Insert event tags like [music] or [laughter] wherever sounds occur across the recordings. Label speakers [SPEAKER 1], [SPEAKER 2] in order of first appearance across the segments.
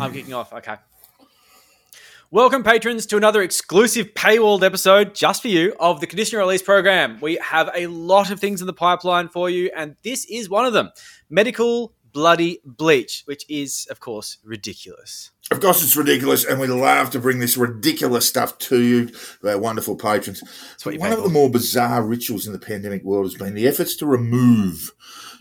[SPEAKER 1] I'm kicking off. Okay. Welcome, patrons, to another exclusive paywalled episode just for you of the conditional release program. We have a lot of things in the pipeline for you, and this is one of them medical bloody bleach, which is, of course, ridiculous.
[SPEAKER 2] Of course, it's ridiculous, and we love to bring this ridiculous stuff to you, our wonderful patrons.
[SPEAKER 1] what
[SPEAKER 2] One of
[SPEAKER 1] for.
[SPEAKER 2] the more bizarre rituals in the pandemic world has been the efforts to remove,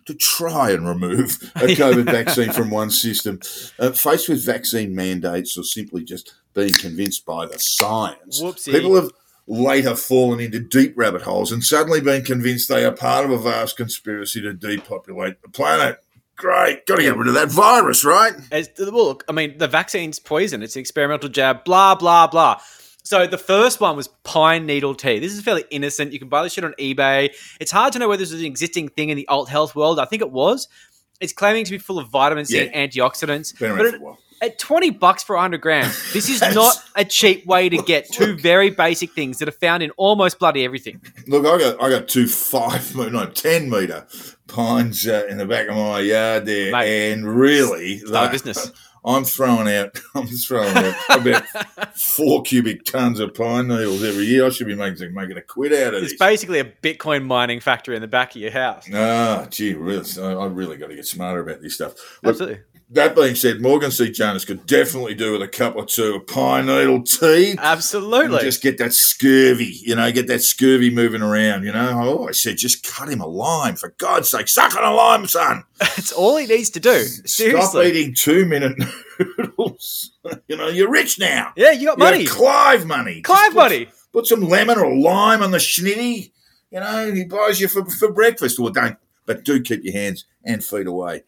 [SPEAKER 2] to try and remove a [laughs] COVID vaccine from one system. Uh, faced with vaccine mandates or simply just being convinced by the science,
[SPEAKER 1] Whoopsie.
[SPEAKER 2] people have later fallen into deep rabbit holes and suddenly been convinced they are part of a vast conspiracy to depopulate the planet. Great, got to get rid of that virus, right?
[SPEAKER 1] As, well, look, I mean, the vaccine's poison. It's an experimental jab, blah, blah, blah. So the first one was pine needle tea. This is fairly innocent. You can buy this shit on eBay. It's hard to know whether this is an existing thing in the alt health world. I think it was. It's claiming to be full of vitamin C
[SPEAKER 2] Yeah.
[SPEAKER 1] and antioxidants.
[SPEAKER 2] Been around
[SPEAKER 1] But
[SPEAKER 2] for a while.
[SPEAKER 1] at 20 bucks for 100 grams, this is [laughs] not a cheap way to get two very basic things that are found in almost bloody everything.
[SPEAKER 2] Look, I got I got two five [laughs] no ten meter pines uh, in the back of my yard there,
[SPEAKER 1] Mate,
[SPEAKER 2] and really, like,
[SPEAKER 1] business. [laughs]
[SPEAKER 2] I'm throwing out [laughs] I'm throwing out about [laughs] four cubic tons of pine needles every year. I should be making making a quid out of it.
[SPEAKER 1] It's
[SPEAKER 2] this.
[SPEAKER 1] basically a Bitcoin mining factory in the back of your house.
[SPEAKER 2] Ah, gee, really, I I really got to get smarter about this stuff. Look,
[SPEAKER 1] Absolutely.
[SPEAKER 2] That being said, Morgan C. Jonas could definitely do with a cup or two of pine needle tea.
[SPEAKER 1] Absolutely.
[SPEAKER 2] Just get that scurvy, you know, get that scurvy moving around, you know. Oh, I always said, just cut him a lime, for God's sake. Suck on a lime, son. [laughs]
[SPEAKER 1] It's all he needs to do. Seriously.
[SPEAKER 2] Stop eating two minute [laughs] noodles. you know, you're rich now.
[SPEAKER 1] Yeah, you got
[SPEAKER 2] You got
[SPEAKER 1] money.
[SPEAKER 2] Clive money.
[SPEAKER 1] Clive
[SPEAKER 2] put-
[SPEAKER 1] money.
[SPEAKER 2] Put some lemon or lime on the schnitty. You know, he buys you for, for breakfast. Well, don't, but do keep your hands and feet away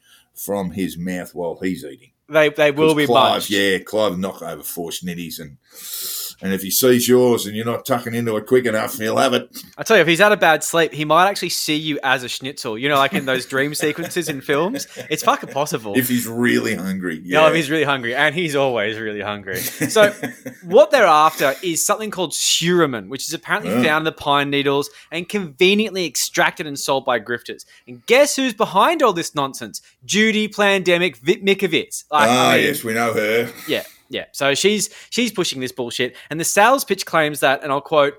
[SPEAKER 2] from his mouth while he's eating.
[SPEAKER 1] They they will be
[SPEAKER 2] Clive,
[SPEAKER 1] munched.
[SPEAKER 2] yeah, Clive knock over four schnitties and and if he sees yours and you're not tucking into it quick enough, he'll have it.
[SPEAKER 1] I tell you, if he's had a bad sleep, he might actually see you as a schnitzel. You know, like in those dream [laughs] sequences in films. It's fucking possible.
[SPEAKER 2] If he's really hungry,
[SPEAKER 1] Yeah,
[SPEAKER 2] yeah.
[SPEAKER 1] if he's really hungry, and he's always really hungry. [laughs] So, what they're after is something called suramin, which is apparently
[SPEAKER 2] Yeah.
[SPEAKER 1] found in the pine needles and conveniently extracted and sold by grifters. And guess who's behind all this nonsense? Judy Plandemic Vitmikovits. Like,
[SPEAKER 2] ah,
[SPEAKER 1] I mean,
[SPEAKER 2] yes, we know her.
[SPEAKER 1] yeah, yeah. So she's she's pushing this bullshit, and the sales pitch claims that, and I'll quote.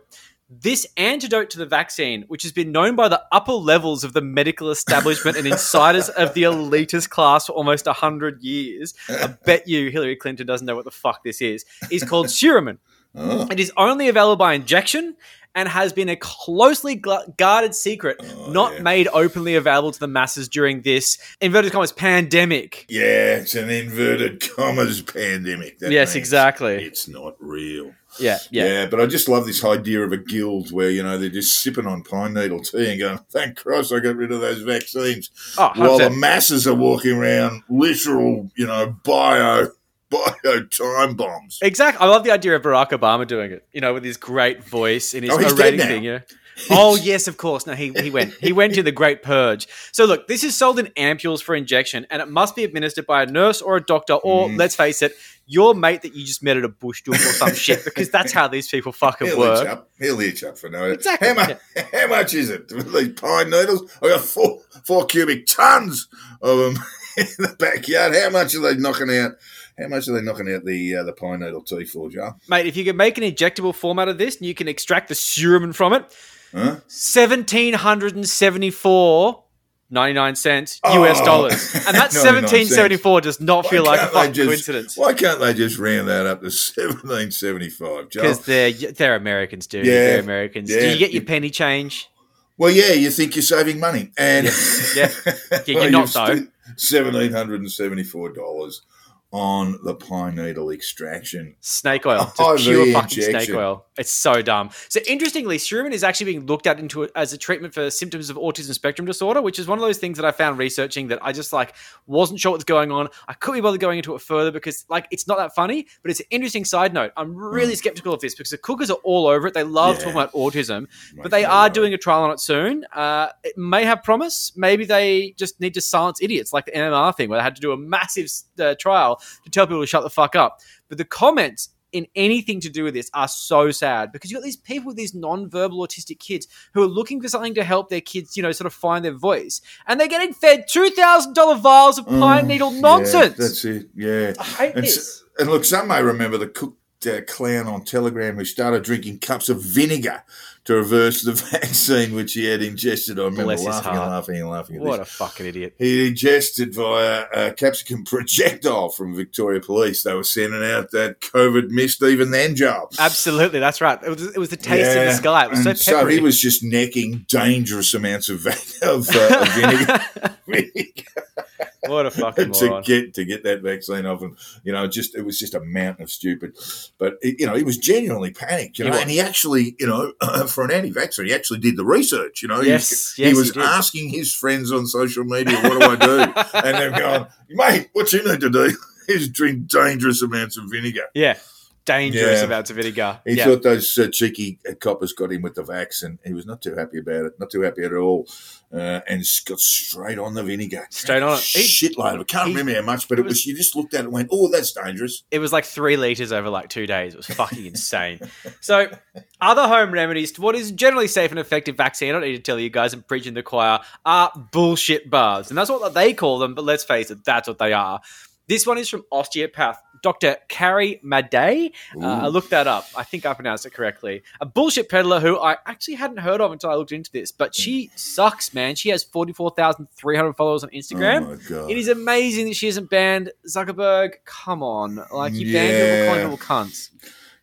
[SPEAKER 1] This antidote to the vaccine, which has been known by the upper levels of the medical establishment and insiders of the elitist class for almost 100 years, I bet you Hillary Clinton doesn't know what the fuck this is, is called Suramin.
[SPEAKER 2] Oh,
[SPEAKER 1] It is only available by injection and has been a closely gu- guarded secret,
[SPEAKER 2] Oh,
[SPEAKER 1] not
[SPEAKER 2] yeah.
[SPEAKER 1] made openly available to the masses during this, inverted commas, pandemic.
[SPEAKER 2] yeah, it's an inverted commas pandemic. That
[SPEAKER 1] yes, exactly.
[SPEAKER 2] It's not real.
[SPEAKER 1] Yeah,
[SPEAKER 2] Yeah.
[SPEAKER 1] yeah.
[SPEAKER 2] but I just love this idea of a guild where, you know, they're just sipping on pine needle tea and going, thank Christ I got rid of those vaccines.
[SPEAKER 1] Oh,
[SPEAKER 2] While the masses are walking around literal, you know, bio, bio time bombs.
[SPEAKER 1] Exactly. I love the idea of Barack Obama doing it. You know, with his great voice and his
[SPEAKER 2] Oh, he's
[SPEAKER 1] orating
[SPEAKER 2] dead now.
[SPEAKER 1] thing. You know? Oh yes, of course. No, he he went. He went to the Great Purge. So look, this is sold in ampules for injection, and it must be administered by a nurse or a doctor, or
[SPEAKER 2] Mm.
[SPEAKER 1] let's face it, your mate that you just met at a bush joint or some shit, because that's how these people fucking
[SPEAKER 2] He'll
[SPEAKER 1] work.
[SPEAKER 2] itch up. He'll itch up for no.
[SPEAKER 1] Exactly,
[SPEAKER 2] How much? How much is it? [laughs] These pine needles. I got four four cubic tons of them [laughs] in the backyard. How much are they knocking out? How much are they knocking out the uh, the pine needle tea for, Jar?
[SPEAKER 1] Mate, if you can make an injectable form out of this and you can extract the serum from it,
[SPEAKER 2] huh?
[SPEAKER 1] 1774 99 cents
[SPEAKER 2] oh.
[SPEAKER 1] US dollars. And that [laughs] 1774 does not feel like a fucking
[SPEAKER 2] just,
[SPEAKER 1] coincidence.
[SPEAKER 2] Why can't they just round that up to 1775?
[SPEAKER 1] Because they're, they're Americans, dude.
[SPEAKER 2] Yeah.
[SPEAKER 1] They're Americans.
[SPEAKER 2] Yeah.
[SPEAKER 1] Do you get your penny change?
[SPEAKER 2] Well, yeah, you think you're saving money. And
[SPEAKER 1] yeah, yeah. [laughs] yeah you're well, not, though.
[SPEAKER 2] $1,774 on the pine needle extraction.
[SPEAKER 1] Snake oil, [laughs] just pure fucking snake oil. It's so dumb. So interestingly, suramin is actually being looked at into it as a treatment for symptoms of autism spectrum disorder, which is one of those things that I found researching that I just like wasn't sure what's going on. I couldn't be bothered going into it further because like it's not that funny, but it's an interesting side note. I'm really skeptical of this because the cookers are all over it. They love.
[SPEAKER 2] Yeah.
[SPEAKER 1] talking about autism, but they are doing a trial on it soon. Uh, it may have promise. Maybe they just need to silence idiots, like the NMR thing, where they had to do a massive uh, trial to tell people to shut the fuck up. But the comments in anything to do with this are so sad because you've got these people with these non-verbal autistic kids who are looking for something to help their kids, you know, sort of find their voice, and they're getting fed two thousand dollar vials of pine
[SPEAKER 2] Mm,
[SPEAKER 1] needle
[SPEAKER 2] yeah,
[SPEAKER 1] nonsense.
[SPEAKER 2] that's it. Yeah.
[SPEAKER 1] I hate
[SPEAKER 2] And,
[SPEAKER 1] this.
[SPEAKER 2] and look, some may remember the cooked uh, clown on Telegram who started drinking cups of vinegar to reverse the [laughs] vaccine which he had ingested. I remember
[SPEAKER 1] Bless
[SPEAKER 2] laughing and laughing and laughing at
[SPEAKER 1] What
[SPEAKER 2] this.
[SPEAKER 1] a fucking idiot.
[SPEAKER 2] He ingested via a capsicum [laughs] projectile from Victoria Police. They were sending out that COVID mist even then, Joel.
[SPEAKER 1] Absolutely, that's right. It was, it was the taste of the sky. It was
[SPEAKER 2] and
[SPEAKER 1] so peppery.
[SPEAKER 2] he was just necking dangerous amounts of, [laughs] of, uh, of vinegar.
[SPEAKER 1] What a fucking [laughs]
[SPEAKER 2] to
[SPEAKER 1] moron.
[SPEAKER 2] get to get that vaccine off him. You know, just it was just a mountain of stupid. But you know, he was genuinely panicked. You
[SPEAKER 1] He
[SPEAKER 2] know, and he actually, you know, [clears throat] for an anti-vaxxer, he actually did the research. You know,
[SPEAKER 1] Yes,
[SPEAKER 2] he,
[SPEAKER 1] yes,
[SPEAKER 2] he
[SPEAKER 1] he
[SPEAKER 2] was
[SPEAKER 1] did.
[SPEAKER 2] asking his friends on social media, "What do I do?" [laughs] and they're going, "Mate, what you need to do [laughs] is drink dangerous amounts of vinegar."
[SPEAKER 1] Yeah, dangerous
[SPEAKER 2] Yeah.
[SPEAKER 1] amounts of vinegar.
[SPEAKER 2] He
[SPEAKER 1] yeah.
[SPEAKER 2] thought those uh, cheeky coppers got him with the vax, and he was not too happy about it. Not too happy at all, uh, and got straight on the vinegar.
[SPEAKER 1] Straight on it.
[SPEAKER 2] Shitload. I can't
[SPEAKER 1] he-
[SPEAKER 2] remember how much, but it
[SPEAKER 1] it
[SPEAKER 2] was,
[SPEAKER 1] was-
[SPEAKER 2] You just looked at it and went, "Oh, that's dangerous."
[SPEAKER 1] it was like three liters over like two days. It was fucking insane. So, other home remedies to what is generally safe and effective vaccine, I don't need to tell you guys, I'm preaching the choir, are bullshit bars. And that's what they call them, but let's face it, that's what they are. This one is from osteopath Dr. Carrie Madej. Uh, I looked that up. I think I pronounced it correctly. A bullshit peddler who I actually hadn't heard of until I looked into this, but she sucks, man. She has 44,300 followers on Instagram.
[SPEAKER 2] Oh!
[SPEAKER 1] It is amazing that she hasn't banned Zuckerberg. Come on, like you banned her,
[SPEAKER 2] Yeah.
[SPEAKER 1] we're calling little cunts.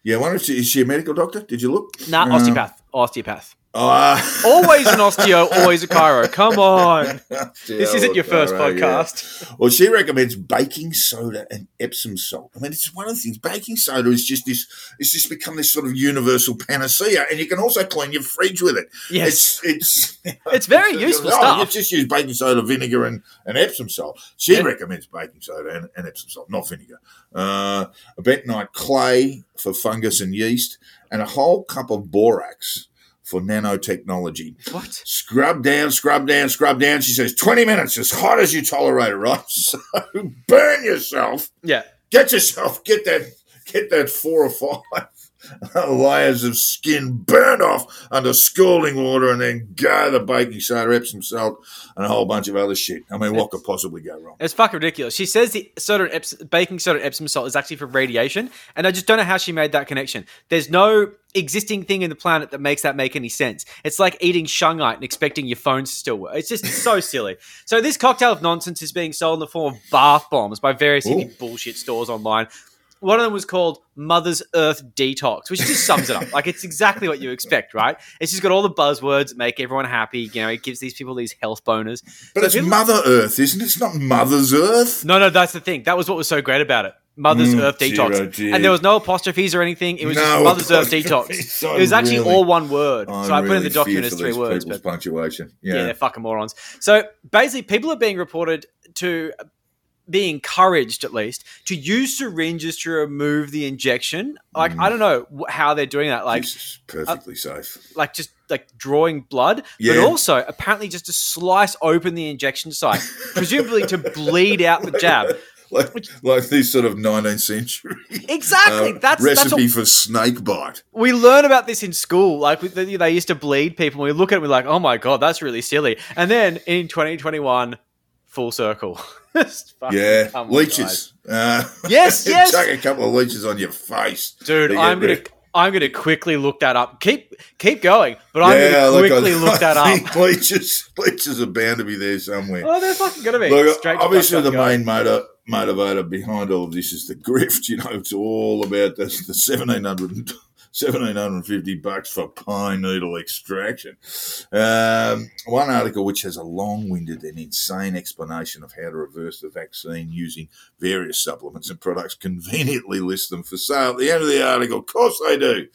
[SPEAKER 2] yeah, I wonder if she, is she a medical doctor? Did you look?
[SPEAKER 1] Nah, osteopath, osteopath.
[SPEAKER 2] Oh, ah.
[SPEAKER 1] Always an osteo, always a chiro. Come on, [laughs] this isn't your first
[SPEAKER 2] Laura, yeah.
[SPEAKER 1] podcast.
[SPEAKER 2] Well, she recommends baking soda and Epsom salt. I mean, it's one of the things. Baking soda is just this. It's just become this sort of universal panacea, and you can also clean your fridge with it.
[SPEAKER 1] Yes,
[SPEAKER 2] It's it's [laughs]
[SPEAKER 1] It's very [laughs] useful
[SPEAKER 2] oh,
[SPEAKER 1] stuff.
[SPEAKER 2] You just use baking soda, vinegar, and, and Epsom salt. She
[SPEAKER 1] Yeah.
[SPEAKER 2] recommends baking soda and, and Epsom salt, not vinegar. Uh, a bentonite clay for fungus and yeast, and a whole cup of borax for nanotechnology.
[SPEAKER 1] what?
[SPEAKER 2] Scrub down, scrub down, scrub down. She says 20 minutes, as hot as you tolerate it, right? [laughs] So burn yourself.
[SPEAKER 1] Yeah,
[SPEAKER 2] Get yourself, get that, get that four or five [laughs] layers of skin burned off under scalding water and then go the baking soda, Epsom salt, and a whole bunch of other shit. I mean, what could possibly go wrong?
[SPEAKER 1] it's fucking ridiculous. She says the soda Epsom, baking soda Epsom salt is actually for radiation, and I just don't know how she made that connection. There's no existing thing in the planet that makes that make any sense. It's like eating shungite and expecting your phone to still work. It's just so [laughs] silly. So this cocktail of nonsense is being sold in the form of bath bombs by various bullshit stores online. One of them was called Mother's Earth Detox, which just sums it up. Like it's exactly what you expect, right? It's just got all the buzzwords that make everyone happy. You know, it gives these people these health boners.
[SPEAKER 2] But
[SPEAKER 1] So
[SPEAKER 2] it's
[SPEAKER 1] people-
[SPEAKER 2] Mother Earth, isn't it? It's not Mother's Earth.
[SPEAKER 1] No, no, that's the thing. That was what was so great about it. Mother's
[SPEAKER 2] Mm,
[SPEAKER 1] Earth Detox.
[SPEAKER 2] oh.
[SPEAKER 1] And there was no apostrophes or anything. It was
[SPEAKER 2] No
[SPEAKER 1] just Mother's Earth. Detox. [laughs] It was actually
[SPEAKER 2] really-
[SPEAKER 1] all one word.
[SPEAKER 2] I
[SPEAKER 1] so I put in the document as three words. But
[SPEAKER 2] punctuation.
[SPEAKER 1] yeah.
[SPEAKER 2] Yeah.
[SPEAKER 1] they're fucking morons. So basically, people are being reported to be encouraged, at least, to use syringes to remove the injection. Like,
[SPEAKER 2] Mm.
[SPEAKER 1] I don't know how they're doing that. Like,
[SPEAKER 2] This is perfectly safe.
[SPEAKER 1] like just like drawing blood,
[SPEAKER 2] Yeah.
[SPEAKER 1] but also apparently just to slice open the injection site, [laughs] presumably to bleed out the jab. [laughs]
[SPEAKER 2] like, like this sort of 19th century
[SPEAKER 1] Exactly.
[SPEAKER 2] uh,
[SPEAKER 1] that's that's
[SPEAKER 2] recipe for snake bite.
[SPEAKER 1] we learn about this in school. Like they they used to bleed people. and We look at it, we're like, oh my god, that's really silly. And then in 2021, full circle. [laughs]
[SPEAKER 2] Yeah,
[SPEAKER 1] on,
[SPEAKER 2] leeches. Uh,
[SPEAKER 1] Yes, [laughs] yes.
[SPEAKER 2] Chuck a couple of leeches on your face,
[SPEAKER 1] dude. I'm gonna. I'm gonna quickly look that up. Keep keep going, but I'm
[SPEAKER 2] Yeah,
[SPEAKER 1] gonna
[SPEAKER 2] look, I-
[SPEAKER 1] quickly look that [laughs]
[SPEAKER 2] I
[SPEAKER 1] up.
[SPEAKER 2] Leeches, leeches are bound to be there somewhere.
[SPEAKER 1] Oh, they're fucking gonna be.
[SPEAKER 2] Look,
[SPEAKER 1] Straight to
[SPEAKER 2] obviously, the main motor, motivator behind all of this is the grift. You know, it's all about the, the 1700, 1750 bucks for pine needle extraction. Um, one article which has a long winded and insane explanation of how to reverse the vaccine using various supplements and products conveniently lists them for sale. At the end of the article, of course they do.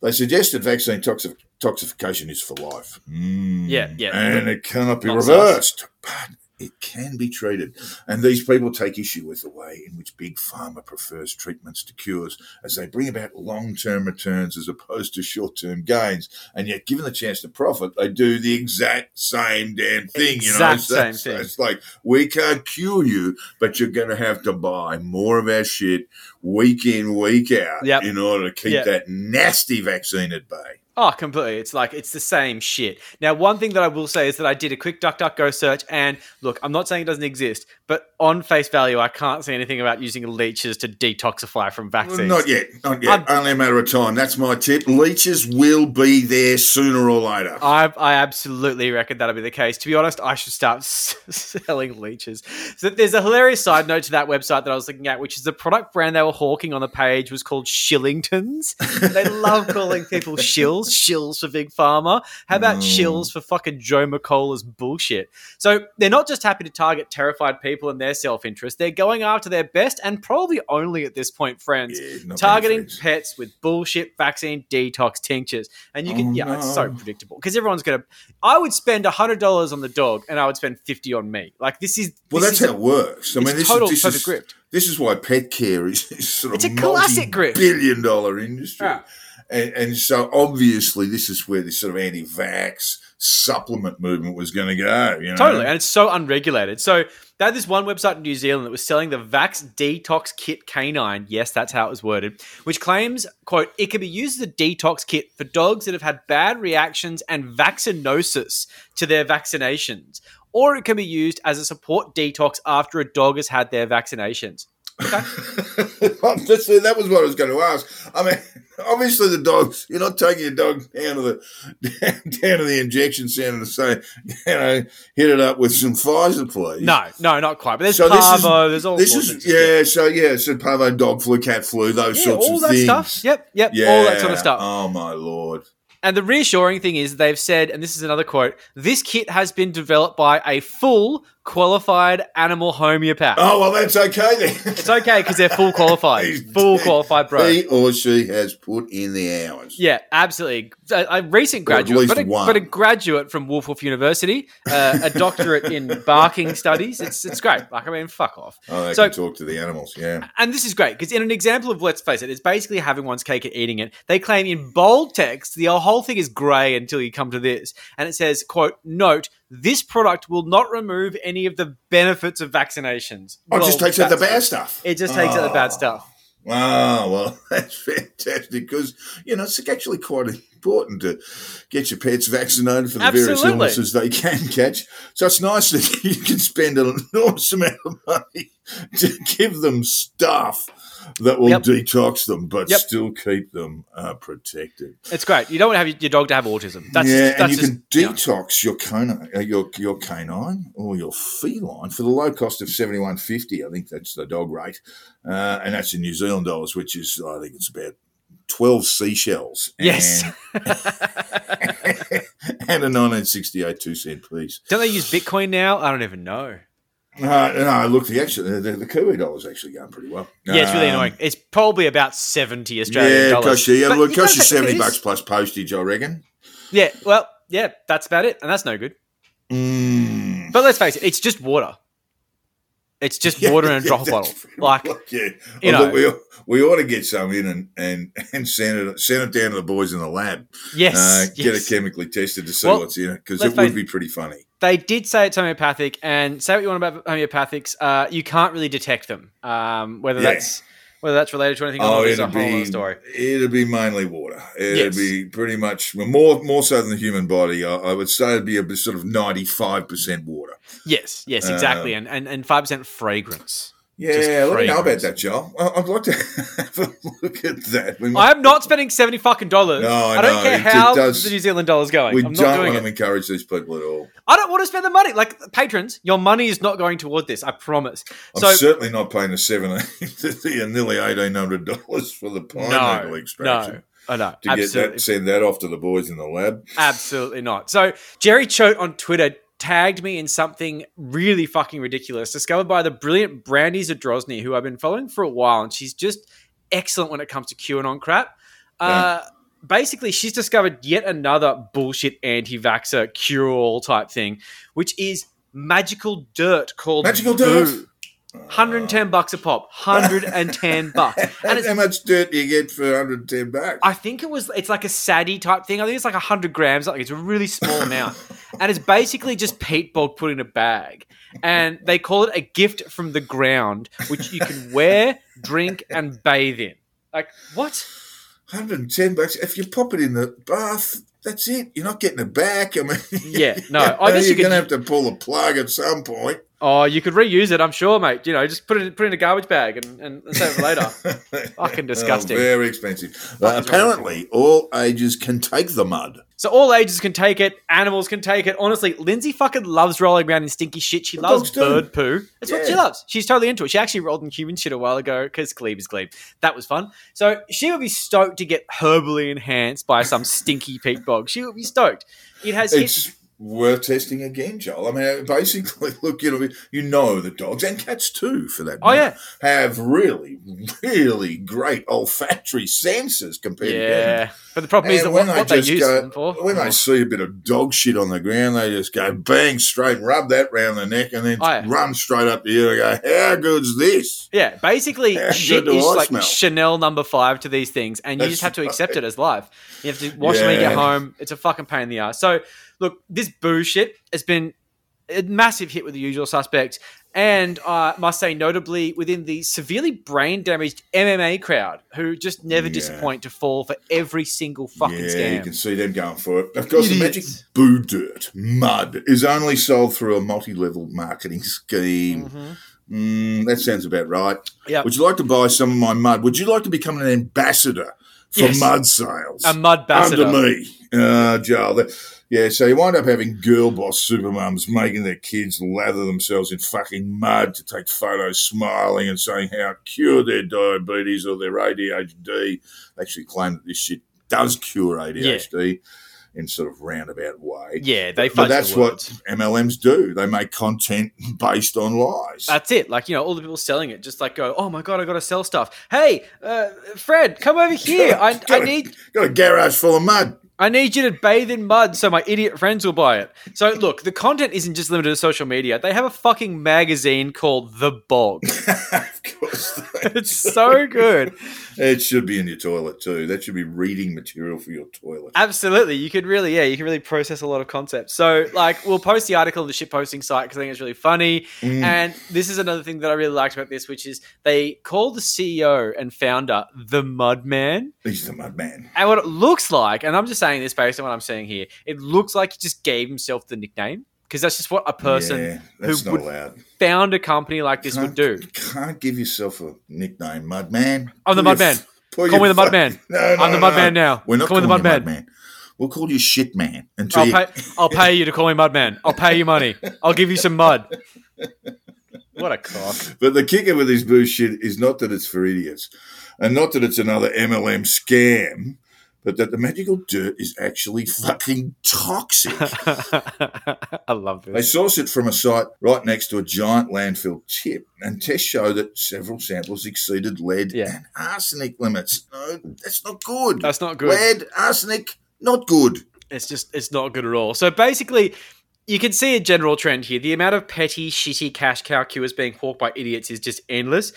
[SPEAKER 2] They suggest that vaccine toxi- toxification is for life. Mm.
[SPEAKER 1] Yeah, yeah.
[SPEAKER 2] And it cannot be reversed. But It can be treated. And these people take issue with the way in which Big Pharma prefers treatments to cures as they bring about long term returns as opposed to short term gains. And yet, given the chance to profit, they do the exact same damn thing. you know,
[SPEAKER 1] Exact same
[SPEAKER 2] it's,
[SPEAKER 1] thing.
[SPEAKER 2] it's like, we can't cure you, but you're going to have to buy more of our shit week in, week out
[SPEAKER 1] Yep.
[SPEAKER 2] in order to keep
[SPEAKER 1] Yep.
[SPEAKER 2] that nasty vaccine at bay.
[SPEAKER 1] Oh, completely. It's like it's the same shit. Now, one thing that I will say is that I did a quick DuckDuckGo search, and look, I'm not saying it doesn't exist, but on face value, I can't see anything about using leeches to detoxify from
[SPEAKER 2] Well,
[SPEAKER 1] vaccines.
[SPEAKER 2] not yet, not yet.
[SPEAKER 1] I'm-
[SPEAKER 2] Only a matter of time. That's my tip. Leeches will be there sooner or later.
[SPEAKER 1] I, I absolutely reckon that'll be the case. To be honest, I should start s- [laughs] selling leeches. So there's a hilarious side note to that website that I was looking at, which is the product brand they were hawking on the page was called Shillingtons. they love calling people shills, [laughs] shills for Big Pharma. How about
[SPEAKER 2] Mm.
[SPEAKER 1] shills for fucking Joe McCullough's bullshit? So they're not just happy to target terrified people and their self-interest. They're going after their best and probably only at this point friends
[SPEAKER 2] Yeah,
[SPEAKER 1] targeting pets with bullshit vaccine detox tinctures. And you can,
[SPEAKER 2] Oh,
[SPEAKER 1] yeah, it's so predictable because everyone's going to. I would spend $100 on the dog and I would spend 50 on me. Like, this is.
[SPEAKER 2] Well,
[SPEAKER 1] this
[SPEAKER 2] that's
[SPEAKER 1] is,
[SPEAKER 2] how it works. I mean, this
[SPEAKER 1] total
[SPEAKER 2] is, this
[SPEAKER 1] perfect
[SPEAKER 2] is,
[SPEAKER 1] grift.
[SPEAKER 2] This is why pet care is, is sort of
[SPEAKER 1] It's a classic grift.
[SPEAKER 2] billion dollar industry.
[SPEAKER 1] Yeah.
[SPEAKER 2] And, and so obviously this is where this sort of anti-vax supplement movement was going to go. You know?
[SPEAKER 1] Totally. And it's so unregulated. So they had this one website in New Zealand that was selling the Vax Detox Kit Canine. Yes, that's how it was worded, which claims, quote, it can be used as a detox kit for dogs that have had bad reactions and vaccinosis to their vaccinations. Or it can be used as a support detox after a dog has had their vaccinations.
[SPEAKER 2] That's, [laughs] that was what I was going to ask. I mean, [laughs] obviously the dogs. You're not taking your dog down to the [laughs] down to the injection center to say, you know, hit it up with some Pfizer, please.
[SPEAKER 1] No, no, not quite. But there's
[SPEAKER 2] So this is-
[SPEAKER 1] parvo, there's all
[SPEAKER 2] This is yeah, so yeah, so parvo, dog flu, cat flu, those
[SPEAKER 1] Yeah,
[SPEAKER 2] sorts of things.
[SPEAKER 1] all that stuff. Yep, yep,
[SPEAKER 2] Yeah,
[SPEAKER 1] all that sort of stuff.
[SPEAKER 2] Oh my lord!
[SPEAKER 1] And the reassuring thing is they've said, and this is another quote: "This kit has been developed by a full qualified animal homeopath."
[SPEAKER 2] Oh well, that's okay then.
[SPEAKER 1] It's okay because they're full [laughs] qualified, full qualified, bro.
[SPEAKER 2] He or she has put in the hours.
[SPEAKER 1] Yeah, absolutely. A, a recent graduate, but a, but a graduate from Wolf Wolf University, uh, a doctorate in [laughs] barking studies. It's it's great. Like I mean, fuck off.
[SPEAKER 2] Oh, they
[SPEAKER 1] So-
[SPEAKER 2] can talk to the animals. Yeah.
[SPEAKER 1] And this is great because in an example of let's face it, it's basically having one's cake and eating it. They claim in bold text the whole thing is grey until you come to this, and it says, "quote Note: This product will not remove any of the benefits of vaccinations."
[SPEAKER 2] Oh, it just takes out the bad stuff.
[SPEAKER 1] It just takes out the bad
[SPEAKER 2] Oh.
[SPEAKER 1] stuff.
[SPEAKER 2] Wow, well, [laughs] that's fantastic because, you know, it's actually quite important to get your pets vaccinated for the various illnesses they can catch. So it's nice that [laughs] you can spend an enormous amount of money [laughs] give them stuff that will
[SPEAKER 1] Yep.
[SPEAKER 2] detox them but
[SPEAKER 1] Yep.
[SPEAKER 2] still keep them uh, protected.
[SPEAKER 1] It's great. You don't want to have your dog to have autism. That's
[SPEAKER 2] yeah,
[SPEAKER 1] just, that's
[SPEAKER 2] and you
[SPEAKER 1] just,
[SPEAKER 2] can
[SPEAKER 1] you know.
[SPEAKER 2] detox your canine, uh, your your canine or your feline for the low cost of seventy one fifty. I think that's the dog rate, uh, and that's in New Zealand dollars, which is I think it's about twelve seashells.
[SPEAKER 1] Yes.
[SPEAKER 2] and, [laughs] and a nineteen sixty eight two cent piece.
[SPEAKER 1] Don't they use Bitcoin now? I don't even know.
[SPEAKER 2] Uh, no, look, the actually the, the Kiwi dollar's actually going pretty well.
[SPEAKER 1] Yeah, it's really
[SPEAKER 2] Um,
[SPEAKER 1] annoying. It's probably about seventy Australian
[SPEAKER 2] Yeah, it
[SPEAKER 1] dollars.
[SPEAKER 2] costs you, yeah,
[SPEAKER 1] But
[SPEAKER 2] look, it costs you seventy
[SPEAKER 1] is-
[SPEAKER 2] bucks plus postage, I reckon.
[SPEAKER 1] Yeah, well, yeah, that's about it, and that's no good.
[SPEAKER 2] Mm.
[SPEAKER 1] But let's face it, it's just water. It's just
[SPEAKER 2] Yeah,
[SPEAKER 1] water in a
[SPEAKER 2] yeah,
[SPEAKER 1] drop [laughs] bottle.
[SPEAKER 2] pretty [laughs]
[SPEAKER 1] Like,
[SPEAKER 2] yeah,
[SPEAKER 1] you
[SPEAKER 2] look,
[SPEAKER 1] know.
[SPEAKER 2] we, we ought to get some in and, and, and send it send it down to the boys in the lab.
[SPEAKER 1] yes,
[SPEAKER 2] uh, Get it chemically tested to see
[SPEAKER 1] Well,
[SPEAKER 2] what's in it because it would be pretty funny.
[SPEAKER 1] they did say it's homeopathic, and say what you want about homeopathics, uh, you can't really detect them. Um, whether
[SPEAKER 2] Yeah.
[SPEAKER 1] that's whether that's related to anything or
[SPEAKER 2] Oh,
[SPEAKER 1] not is a
[SPEAKER 2] it'll
[SPEAKER 1] whole other
[SPEAKER 2] be
[SPEAKER 1] story.
[SPEAKER 2] it'll be mainly water. It'll
[SPEAKER 1] Yes.
[SPEAKER 2] be pretty much well, more more so than the human body. I, I would say it'd be a sort of ninety five percent water.
[SPEAKER 1] Yes, yes, exactly, um, and and and five percent fragrance.
[SPEAKER 2] Yeah, let me know about that, Joel. I'd like to [laughs] have a look at that. We,
[SPEAKER 1] I am not spending seventy fucking dollars.
[SPEAKER 2] No, I
[SPEAKER 1] I don't
[SPEAKER 2] know,
[SPEAKER 1] care how
[SPEAKER 2] does-
[SPEAKER 1] the New Zealand dollar's going.
[SPEAKER 2] we
[SPEAKER 1] I'm
[SPEAKER 2] don't want
[SPEAKER 1] it.
[SPEAKER 2] to encourage these people at all.
[SPEAKER 1] I don't want to spend the money. Like patrons, your money is not going toward this. I promise.
[SPEAKER 2] I'm
[SPEAKER 1] So
[SPEAKER 2] certainly not paying the seven, [laughs] the nearly eighteen hundred dollars for the pineapple
[SPEAKER 1] no,
[SPEAKER 2] extraction.
[SPEAKER 1] no, I know.
[SPEAKER 2] To get
[SPEAKER 1] Absolutely,
[SPEAKER 2] that, send that off to the boys in the lab.
[SPEAKER 1] absolutely not. So Jerry Choate on Twitter tagged me in something really fucking ridiculous, discovered by the brilliant Brandy Zadrozny, who I've been following for a while, and she's just excellent when it comes to QAnon crap. Uh, basically, she's discovered yet another bullshit anti-vaxxer cure-all type thing, which is magical dirt called
[SPEAKER 2] Magical
[SPEAKER 1] Boo.
[SPEAKER 2] Dirt?
[SPEAKER 1] 110 bucks a pop. 110 [laughs] bucks. And
[SPEAKER 2] How,
[SPEAKER 1] it's
[SPEAKER 2] how much dirt do you get for 110 bucks?
[SPEAKER 1] I think it was. It's like a saddy type thing. I think it's like hundred grams. Like it's a really small amount, [laughs] and it's basically just peat bog put in a bag. And they call it a gift from the ground, which you can [laughs] wear, drink, and bathe in. Like what?
[SPEAKER 2] 110 bucks. If you pop it in the bath, that's it. You're not getting it back. I mean,
[SPEAKER 1] Yeah, no, I guess you
[SPEAKER 2] you're
[SPEAKER 1] could-
[SPEAKER 2] going to have to pull the plug at some point.
[SPEAKER 1] Oh, you could reuse it. I'm sure, mate. You know, just put it put it in a garbage bag and, and, and save it later. [laughs] Fucking oh, disgusting.
[SPEAKER 2] Oh, very expensive. Uh, but apparently, all ages can take the mud.
[SPEAKER 1] So all ages can take it. Animals can take it. Honestly, Lindsay fucking loves rolling around in stinky shit. She loves bird poo. That's what she loves. She's totally into it. She actually rolled in human shit a while ago because Glebe is Glebe. That was fun. So she would be stoked to get herbally enhanced by some stinky peat bog. She would be stoked. It has hit.
[SPEAKER 2] Worth testing again, Joel. I mean, uh, basically, [laughs] look, you know, you know the dogs and cats too, for that.
[SPEAKER 1] Oh,
[SPEAKER 2] matter,
[SPEAKER 1] yeah.
[SPEAKER 2] have really, really great olfactory senses compared to
[SPEAKER 1] Yeah, but the problem is that
[SPEAKER 2] And
[SPEAKER 1] what,
[SPEAKER 2] when they
[SPEAKER 1] what they
[SPEAKER 2] just
[SPEAKER 1] use
[SPEAKER 2] go-
[SPEAKER 1] them for.
[SPEAKER 2] When
[SPEAKER 1] Oh.
[SPEAKER 2] they see a bit of dog shit on the ground, they just go bang straight, rub that round the neck, and then
[SPEAKER 1] Oh, yeah.
[SPEAKER 2] run straight up to you and go, "How good's this?"
[SPEAKER 1] Yeah, basically,
[SPEAKER 2] How
[SPEAKER 1] shit is like
[SPEAKER 2] smell?
[SPEAKER 1] Chanel number five to these things, and you
[SPEAKER 2] That's
[SPEAKER 1] just have to
[SPEAKER 2] right.
[SPEAKER 1] accept it as life. You have to wash them when you get home. It's a fucking pain in the ass. So, look, this boo shit has been a massive hit with the usual suspects, and I must say, notably within the severely brain damaged MMA crowd, who just never
[SPEAKER 2] Yeah.
[SPEAKER 1] disappoint to fall for every single fucking
[SPEAKER 2] yeah,
[SPEAKER 1] scam.
[SPEAKER 2] you can see them going for it. Of course, the magic boo dirt mud is only sold through a multi-level marketing scheme.
[SPEAKER 1] Mhm.
[SPEAKER 2] Mm, that sounds about right.
[SPEAKER 1] Yep.
[SPEAKER 2] Would you like to buy some of my mud? Would you like to become an ambassador for
[SPEAKER 1] Yes.
[SPEAKER 2] mud sales?
[SPEAKER 1] A mud bastard.
[SPEAKER 2] Under me, uh, Joel. Yeah, so you wind up having girl boss supermums making their kids lather themselves in fucking mud to take photos smiling and saying how cure their diabetes or their ADHD. They actually claim that this shit does cure ADHD in sort of roundabout way.
[SPEAKER 1] Yeah, they
[SPEAKER 2] But that's
[SPEAKER 1] the
[SPEAKER 2] what. MLMs do. They make content based on lies.
[SPEAKER 1] That's it. Like, you know, all the people selling it just like go, oh my God, I got to sell stuff. Hey, uh, Fred, come over [laughs] here. I, I need
[SPEAKER 2] Got a garage full of mud.
[SPEAKER 1] I need you to bathe in mud so my idiot friends will buy it. So, look, the content isn't just limited to social media. They have a fucking magazine called The Bog. [laughs]
[SPEAKER 2] of course. [laughs]
[SPEAKER 1] it's so good.
[SPEAKER 2] It should be in your toilet too. That should be reading material for your toilet.
[SPEAKER 1] Absolutely. You could really, yeah, you can really process a lot of concepts. So, like, we'll post the article on the shitposting site because I think it's really funny.
[SPEAKER 2] Mm.
[SPEAKER 1] And this is another thing that I really liked about this, which is they call the CEO and founder the Mudman.
[SPEAKER 2] He's the mud man.
[SPEAKER 1] And what it looks like, and I'm just saying this based on what I'm seeing here, it looks like he just gave himself the nickname because that's just what a person
[SPEAKER 2] yeah,
[SPEAKER 1] who would
[SPEAKER 2] allowed.
[SPEAKER 1] found a company like this would do.
[SPEAKER 2] Can't give yourself a nickname, Mudman.
[SPEAKER 1] I'm the Mudman. Call
[SPEAKER 2] your
[SPEAKER 1] me the
[SPEAKER 2] fuck-
[SPEAKER 1] Mudman.
[SPEAKER 2] No, no,
[SPEAKER 1] I'm the
[SPEAKER 2] no.
[SPEAKER 1] Mudman now.
[SPEAKER 2] We're not
[SPEAKER 1] Call me the
[SPEAKER 2] calling you
[SPEAKER 1] Mudman.
[SPEAKER 2] Mudman. We'll call you Shitman until
[SPEAKER 1] I'll
[SPEAKER 2] you.
[SPEAKER 1] pay. [laughs] I'll pay you to call me Mudman. I'll pay you money. I'll give you some mud. What a cock.
[SPEAKER 2] But the kicker with this bullshit is not that it's for idiots, and not that it's another MLM scam, but that the magical dirt is actually fucking toxic. [laughs]
[SPEAKER 1] I love this.
[SPEAKER 2] They source it from a site right next to a giant landfill tip, and tests show that several samples exceeded lead
[SPEAKER 1] Yeah.
[SPEAKER 2] and arsenic limits. No, that's not good.
[SPEAKER 1] That's not good.
[SPEAKER 2] Lead, arsenic, not good.
[SPEAKER 1] It's just it's not good at all. So basically, you can see a general trend here. The amount of petty, shitty cash cow cures being hawked by idiots is just endless.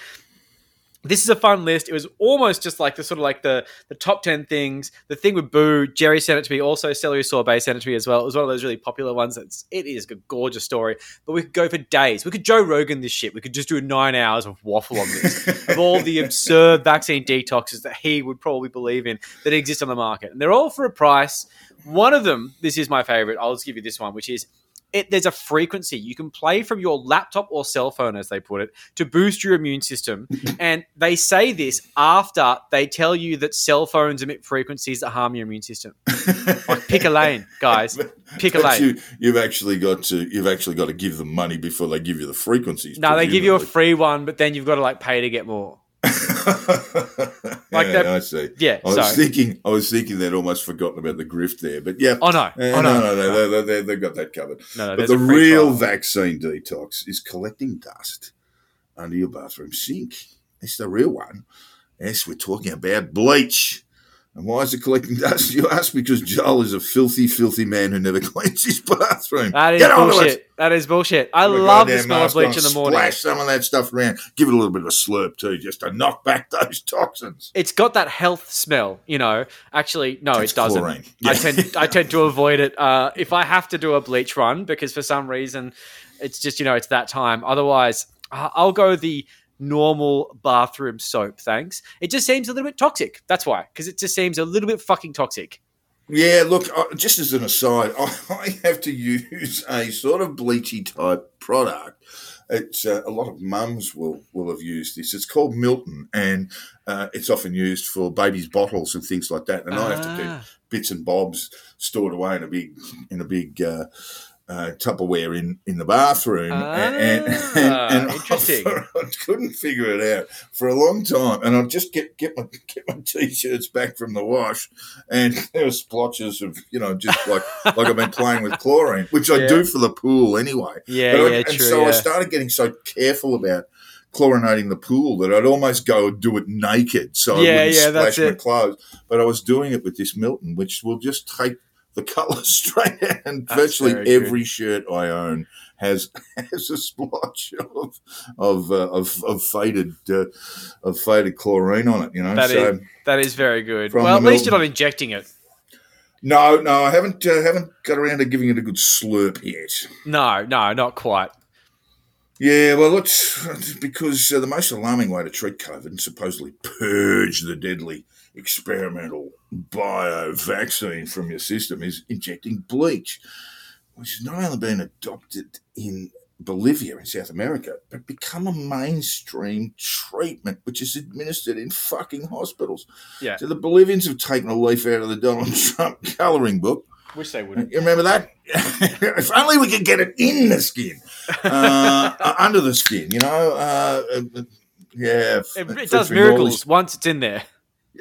[SPEAKER 1] This is a fun list. It was almost just like the sort of like the the top ten things. The thing with Boo, Jerry sent it to me. Also, Celery Sorbet sent it to me as well. It was one of those really popular ones. It's it is a gorgeous story. But we could go for days. We could Joe Rogan this shit. We could just do nine hours of waffle on this of all the [laughs] absurd vaccine detoxes that he would probably believe in that exist on the market, and they're all for a price. One of them, this is my favorite. I'll just give you this one, which is it, there's a frequency you can play from your laptop or cell phone, as they put it, to boost your immune system. [laughs] and they say this after they tell you that cell phones emit frequencies that harm your immune system. Like, [laughs] pick a lane, guys. Pick a lane.
[SPEAKER 2] you, you've actually got to you've actually got to give them money before they give you the frequencies.
[SPEAKER 1] No, they give you a free one, but then you've got to like pay to get more. [laughs] Like
[SPEAKER 2] yeah,
[SPEAKER 1] that-
[SPEAKER 2] I see.
[SPEAKER 1] Yeah,
[SPEAKER 2] I was
[SPEAKER 1] sorry.
[SPEAKER 2] thinking, I was thinking they'd almost forgotten about the grift there, but yeah.
[SPEAKER 1] Oh no!
[SPEAKER 2] Eh,
[SPEAKER 1] Oh
[SPEAKER 2] no,
[SPEAKER 1] no!
[SPEAKER 2] no, no, they, they, they've got that covered.
[SPEAKER 1] No, no,
[SPEAKER 2] but the real vaccine detox is collecting dust under your bathroom sink. It's the real one. Yes, we're talking about bleach. And why is it collecting dust? [laughs] You ask because Joel is a filthy, filthy man who never [laughs] cleans his bathroom.
[SPEAKER 1] That is
[SPEAKER 2] Get on to it.
[SPEAKER 1] bullshit. That is bullshit. I love the smell of bleach in the morning.
[SPEAKER 2] Splash some of that stuff around. Give it a little bit of a slurp too, just to knock back [laughs] those toxins.
[SPEAKER 1] It's got that health smell, you know. Actually, no,
[SPEAKER 2] It's
[SPEAKER 1] it doesn't.
[SPEAKER 2] chlorine.
[SPEAKER 1] I tend I tend to avoid it uh, if I have to do a bleach run because for some reason it's just you know it's that time. Otherwise, I'll go the normal bathroom soap. Thanks. It just seems a little bit toxic. That's why, because it just seems a little bit fucking toxic.
[SPEAKER 2] Yeah, look, uh, just as an aside, [laughs] I, have to use a sort of bleachy type product. It's uh, a lot of mums will will have used this. It's called Milton, and uh, it's often used for babies' bottles and things like that. And I have to keep
[SPEAKER 1] Ah.
[SPEAKER 2] bits and bobs stored away in a big in a big uh, uh, Tupperware in, in the bathroom. and, and,
[SPEAKER 1] Ah,
[SPEAKER 2] and [laughs] I-
[SPEAKER 1] interesting.
[SPEAKER 2] I, couldn't figure it out for a long time, and I'd just get get my [laughs] get my t-shirts back from the wash, and [laughs] there were splotches of you know just like like I've been playing with chlorine, which I do for the pool anyway.
[SPEAKER 1] Yeah,
[SPEAKER 2] But I-
[SPEAKER 1] yeah,
[SPEAKER 2] and
[SPEAKER 1] true.
[SPEAKER 2] so I started getting so careful about chlorinating the pool that I'd almost go and do it naked, so I
[SPEAKER 1] Yeah,
[SPEAKER 2] wouldn't
[SPEAKER 1] yeah,
[SPEAKER 2] splash
[SPEAKER 1] that's
[SPEAKER 2] my
[SPEAKER 1] it.
[SPEAKER 2] clothes. But I was doing it with this Milton, which will just take the colour [laughs] straight out. And
[SPEAKER 1] That's
[SPEAKER 2] virtually
[SPEAKER 1] very good.
[SPEAKER 2] every shirt I own has [laughs] has a splotch of of uh, of, of faded uh, of faded chlorine on it. You know,
[SPEAKER 1] That
[SPEAKER 2] so.
[SPEAKER 1] That is very good. Well, at least you're not injecting it.
[SPEAKER 2] No, no, I haven't uh, haven't got around to giving it a good slurp yet.
[SPEAKER 1] No, no, not quite.
[SPEAKER 2] Yeah, well, it's, it's because uh, the most alarming way to treat COVID and supposedly purge the deadly experimental bio vaccine from your system is injecting bleach, which has not only been adopted in Bolivia in South America, but become a mainstream treatment which is administered in fucking hospitals.
[SPEAKER 1] Yeah.
[SPEAKER 2] So the Bolivians have taken a leaf out of the Donald [laughs] Trump colouring book
[SPEAKER 1] Wish they wouldn't.
[SPEAKER 2] you remember that? [laughs] if only we could get it in the skin, [laughs] uh, uh, under the skin. You know, uh, uh, yeah.
[SPEAKER 1] It, it does miracles once it's in there.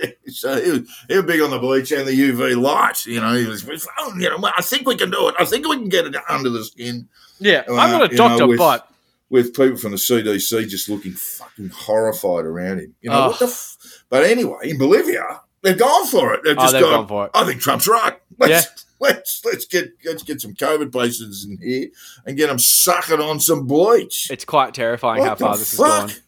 [SPEAKER 1] [laughs]
[SPEAKER 2] So he was, he was big on the bleach and the UV light. You know, he was, oh, you know, I think we can do it. I think we can get it under the skin.
[SPEAKER 1] Yeah,
[SPEAKER 2] Well,
[SPEAKER 1] I'm not a
[SPEAKER 2] you know,
[SPEAKER 1] doctor,
[SPEAKER 2] with-
[SPEAKER 1] but
[SPEAKER 2] With people from the CDC just looking fucking horrified around him. You know,
[SPEAKER 1] Oh.
[SPEAKER 2] what the f- But anyway, in Bolivia, they've gone for it. They've
[SPEAKER 1] oh,
[SPEAKER 2] just
[SPEAKER 1] they've
[SPEAKER 2] gone,
[SPEAKER 1] gone for it.
[SPEAKER 2] I think Trump's right. [laughs] Let's let's let's get let's get some COVID patients in here and get them sucking on some bleach.
[SPEAKER 1] It's quite terrifying
[SPEAKER 2] What
[SPEAKER 1] how far this
[SPEAKER 2] fuck?
[SPEAKER 1] has gone.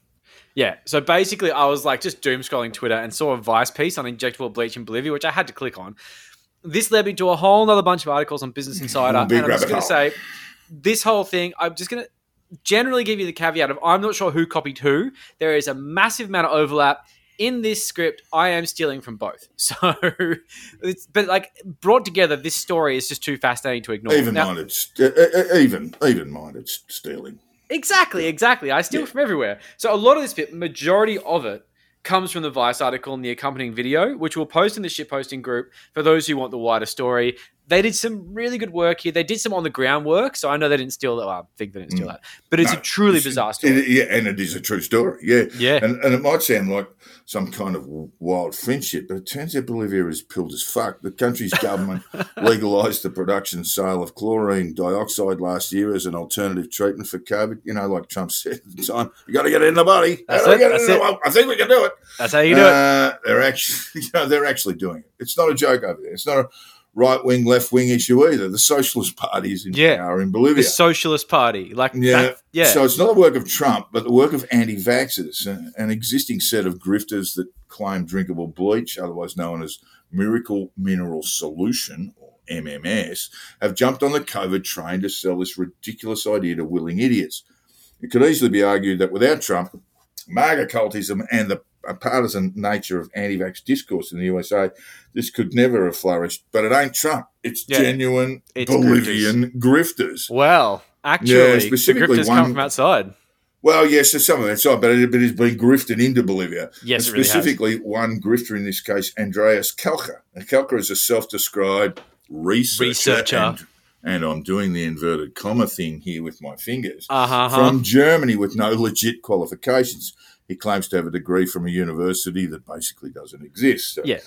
[SPEAKER 1] Yeah, so basically, I was like just doom scrolling Twitter and saw a Vice piece on injectable bleach in Bolivia, which I had to click on. This led me to a whole other bunch of articles on Business [laughs] Insider,
[SPEAKER 2] Big
[SPEAKER 1] and I'm just going to say this whole thing. I'm just going to generally give you the caveat of I'm not sure who copied who. There is a massive amount of overlap in this script. I am stealing from both, [laughs] so it's but like brought together, this story is just too fascinating to ignore.
[SPEAKER 2] Even minded, even even minded stealing.
[SPEAKER 1] Exactly, exactly. I steal
[SPEAKER 2] Yeah.
[SPEAKER 1] from everywhere. So a lot of this bit, majority of it, comes from the Vice article and the accompanying video, which we'll post in the shitposting group for those who want the wider story. They did some really good work here. They did some on the ground work, so I know they didn't steal that. Well, I think they didn't steal
[SPEAKER 2] Mm.
[SPEAKER 1] that, but it's
[SPEAKER 2] No,
[SPEAKER 1] a truly
[SPEAKER 2] It's-
[SPEAKER 1] bizarre story.
[SPEAKER 2] it- yeah, and it is a true story. Yeah,
[SPEAKER 1] yeah,
[SPEAKER 2] and, and it might sound like some kind of wild friendship, but it turns out Bolivia is pilled as fuck. The country's government [laughs] legalised the production and sale of chlorine dioxide last year as an alternative treatment for COVID. You know, like Trump said at the time, you got to get it in the body.
[SPEAKER 1] That's it, that's it.
[SPEAKER 2] I think we can do it.
[SPEAKER 1] that's how you do it.
[SPEAKER 2] Uh, they're actually, [laughs] you know, they're actually doing it. It's not a joke over there. It's not a right wing, left wing issue either. The Socialist Party is in
[SPEAKER 1] Yeah.
[SPEAKER 2] power in
[SPEAKER 1] The
[SPEAKER 2] Bolivia.
[SPEAKER 1] Socialist Party, like
[SPEAKER 2] Yeah.
[SPEAKER 1] that, yeah,
[SPEAKER 2] So it's not the work of Trump, but the work of anti-vaxxers, an- uh, an existing set of grifters that claim drinkable bleach, otherwise known as Miracle Mineral Solution or MMS, have jumped on the COVID train to sell this ridiculous idea to willing idiots. It could easily be argued that without Trump, MAGA cultism and the partisan nature of anti-vax discourse in the USA, this could never have flourished. But it ain't Trump; it's
[SPEAKER 1] Yeah.
[SPEAKER 2] genuine
[SPEAKER 1] It's
[SPEAKER 2] Bolivian grifters.
[SPEAKER 1] Well, actually,
[SPEAKER 2] Yeah,
[SPEAKER 1] the grifters
[SPEAKER 2] one-
[SPEAKER 1] come from outside.
[SPEAKER 2] Well, yes, there's some of that's right, but it, but it's been grifted into Bolivia.
[SPEAKER 1] Yes,
[SPEAKER 2] And
[SPEAKER 1] it really has.
[SPEAKER 2] specifically, one grifter in this case, Andreas Kalcker. And Kalcker is a self-described researcher.
[SPEAKER 1] Researcher.
[SPEAKER 2] And, and I'm doing the inverted comma thing here with my fingers.
[SPEAKER 1] Uh huh.
[SPEAKER 2] From Germany with no legit qualifications. He claims to have a degree from a university that basically doesn't exist. So,
[SPEAKER 1] Yeah.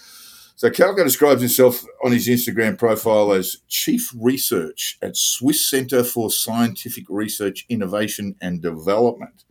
[SPEAKER 2] So Kalcker describes himself on his Instagram profile as Chief Research at Swiss Centre for Scientific Research, Innovation and Development.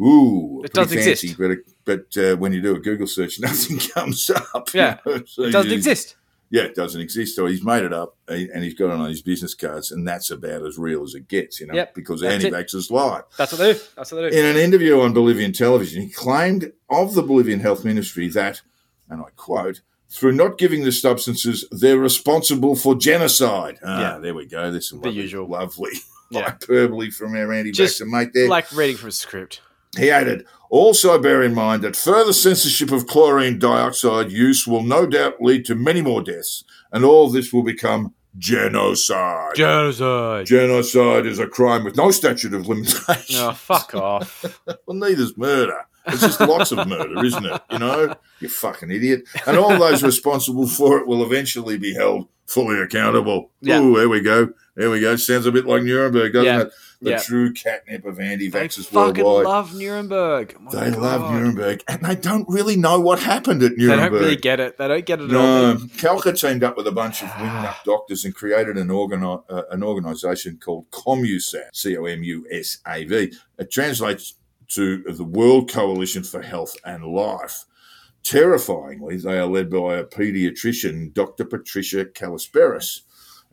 [SPEAKER 2] Ooh,
[SPEAKER 1] It
[SPEAKER 2] pretty
[SPEAKER 1] does exist.
[SPEAKER 2] but, but uh, when you do a Google search, [laughs] nothing comes up. you
[SPEAKER 1] Yeah.
[SPEAKER 2] know, [laughs] so
[SPEAKER 1] It doesn't exist.
[SPEAKER 2] Yeah, it doesn't exist. So he's made it up and he's got it on his business cards, and that's about as real as it gets, you know,
[SPEAKER 1] Yep,
[SPEAKER 2] because anti-vaxxers lie.
[SPEAKER 1] That's what they do. That's what they do.
[SPEAKER 2] In an interview on Bolivian television, he claimed of the Bolivian health ministry that, and I quote, through not giving the substances, they're responsible for genocide. Ah,
[SPEAKER 1] Yeah.
[SPEAKER 2] there we go. There's some
[SPEAKER 1] The
[SPEAKER 2] lovely,
[SPEAKER 1] usual.
[SPEAKER 2] lovely
[SPEAKER 1] Yeah. [laughs]
[SPEAKER 2] hyperbole from our
[SPEAKER 1] Just
[SPEAKER 2] anti-vaxxer mate there.
[SPEAKER 1] like reading from a script.
[SPEAKER 2] He added, also bear in mind that further censorship of chlorine dioxide use will no doubt lead to many more deaths, and all this will become genocide.
[SPEAKER 1] Genocide.
[SPEAKER 2] genocide is a crime with no statute of limitation.
[SPEAKER 1] Oh, fuck off. [laughs]
[SPEAKER 2] Well, neither's murder. It's just lots of murder, isn't it? You know, you fucking idiot. And all those responsible for it will eventually be held fully accountable.
[SPEAKER 1] Yeah.
[SPEAKER 2] Ooh, there we go. There we go. Sounds a bit like Nuremberg, doesn't
[SPEAKER 1] Yeah.
[SPEAKER 2] it? The
[SPEAKER 1] Yeah.
[SPEAKER 2] true catnip of
[SPEAKER 1] They
[SPEAKER 2] anti-vaxxers
[SPEAKER 1] fucking
[SPEAKER 2] worldwide.
[SPEAKER 1] love Nuremberg. My
[SPEAKER 2] They love Nuremberg, and they don't really know what happened at Nuremberg.
[SPEAKER 1] They don't really get it. They don't get it at all.
[SPEAKER 2] no, Kalcker teamed up with a bunch of wing-up [sighs] doctors and created an, organi- uh, an organisation called COMUSAV, C-O-M-U-S-A-V. It translates to the World Coalition for Health and Life. Terrifyingly, they are led by a paediatrician, Dr. Patricia Callisperis.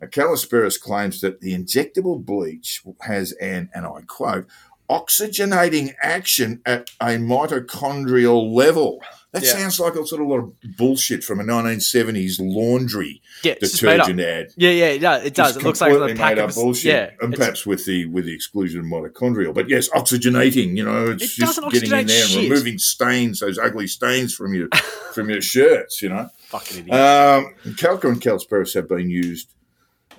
[SPEAKER 2] Callisperis claims that the injectable bleach has an, and I quote, oxygenating action at a mitochondrial level. That
[SPEAKER 1] Yeah.
[SPEAKER 2] sounds like a sort of lot of bullshit from a 1970s laundry
[SPEAKER 1] Yeah, it's just made up.
[SPEAKER 2] detergent ad.
[SPEAKER 1] Yeah, yeah, it does. It does.
[SPEAKER 2] Just
[SPEAKER 1] It looks like a pack
[SPEAKER 2] made up
[SPEAKER 1] of
[SPEAKER 2] bullshit,
[SPEAKER 1] Yeah,
[SPEAKER 2] and perhaps with the with the exclusion of mitochondrial. But yes, oxygenating. You know, it's
[SPEAKER 1] It
[SPEAKER 2] just getting in there and
[SPEAKER 1] shit.
[SPEAKER 2] removing stains, those ugly stains from your from your shirts. You know, [laughs]
[SPEAKER 1] fucking idiot.
[SPEAKER 2] um, Kalcker and Callisperis have been used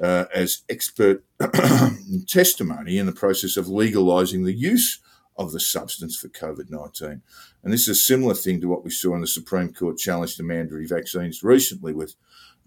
[SPEAKER 2] uh, as expert [clears throat] testimony in the process of legalising the use of the substance for COVID 19. And this is a similar thing to what we saw in the Supreme Court challenge to mandatory vaccines recently with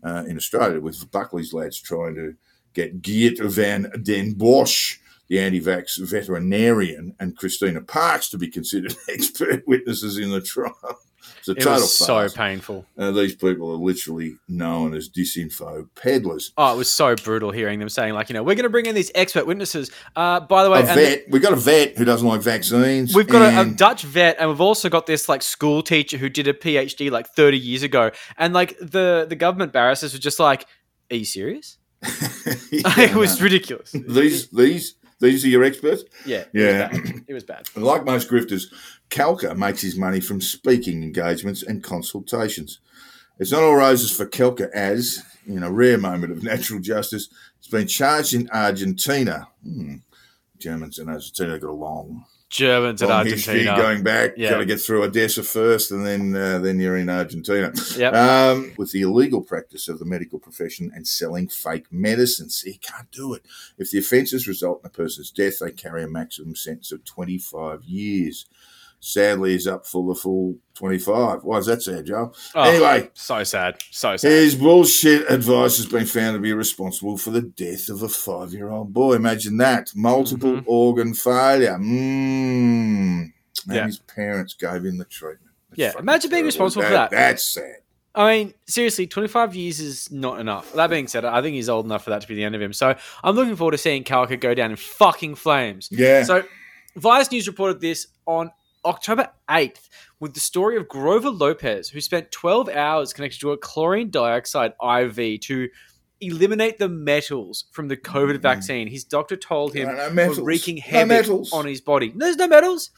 [SPEAKER 2] uh, in Australia, with Buckley's lads trying to get Geert van den Bosch, the anti vax veterinarian, and Christina Parks to be considered [laughs] expert witnesses in the trial. It's a
[SPEAKER 1] it
[SPEAKER 2] total
[SPEAKER 1] was so
[SPEAKER 2] farce.
[SPEAKER 1] painful.
[SPEAKER 2] Uh, these people are literally known as disinfo peddlers.
[SPEAKER 1] Oh, it was so brutal hearing them saying, like, you know, we're going to bring in these expert witnesses. Uh, by the way,
[SPEAKER 2] A
[SPEAKER 1] and
[SPEAKER 2] vet, we've got a vet who doesn't like vaccines.
[SPEAKER 1] we've got a, a Dutch vet, and we've also got this like school teacher who did a PhD like 30 years ago, and like the the government barristers were just like, "Are you serious?"
[SPEAKER 2] Yeah, [laughs] [laughs]
[SPEAKER 1] it was ridiculous.
[SPEAKER 2] these these these are your experts.
[SPEAKER 1] yeah,
[SPEAKER 2] Yeah.
[SPEAKER 1] it was bad. It was bad. [clears throat]
[SPEAKER 2] Like most grifters, Kalcker makes his money from speaking engagements and consultations. It's not all roses for Kalcker as, in a rare moment of natural justice, he's been charged in Argentina. Hmm. Germans and Argentina got a long,
[SPEAKER 1] Germans at
[SPEAKER 2] long history
[SPEAKER 1] Argentina.
[SPEAKER 2] going back.
[SPEAKER 1] Yeah.
[SPEAKER 2] Got to get through Odessa first, and then uh, then you're in Argentina.
[SPEAKER 1] Yep.
[SPEAKER 2] Um, with the illegal practice of the medical profession and selling fake medicines, you can't do it. If the offences result in a person's death, they carry a maximum sentence of 25 years. Sadly, he's up for the full 25. Why is that sad, Joe?
[SPEAKER 1] Oh,
[SPEAKER 2] Anyway,
[SPEAKER 1] so sad. So sad.
[SPEAKER 2] his bullshit advice has been found to be responsible for the death of a five year old boy. Imagine that. Multiple
[SPEAKER 1] Mhm.
[SPEAKER 2] organ failure. Mmm. And
[SPEAKER 1] Yeah.
[SPEAKER 2] his parents gave him the treatment. It's
[SPEAKER 1] Yeah, imagine being
[SPEAKER 2] terrible.
[SPEAKER 1] responsible for that.
[SPEAKER 2] That's sad.
[SPEAKER 1] I mean, seriously, 25 years is not enough. That being said, I think he's old enough for that to be the end of him. So I'm looking forward to seeing Kalcker go down in fucking flames.
[SPEAKER 2] Yeah.
[SPEAKER 1] So Vice News reported this on October 8th with the story of Grover Lopez, who spent 12 hours connected to a chlorine dioxide IV to eliminate the metals from the COVID
[SPEAKER 2] Mm.
[SPEAKER 1] vaccine. His doctor told him
[SPEAKER 2] No, no
[SPEAKER 1] were
[SPEAKER 2] metals.
[SPEAKER 1] wreaking
[SPEAKER 2] No
[SPEAKER 1] havoc
[SPEAKER 2] metals.
[SPEAKER 1] on his body. There's no metals.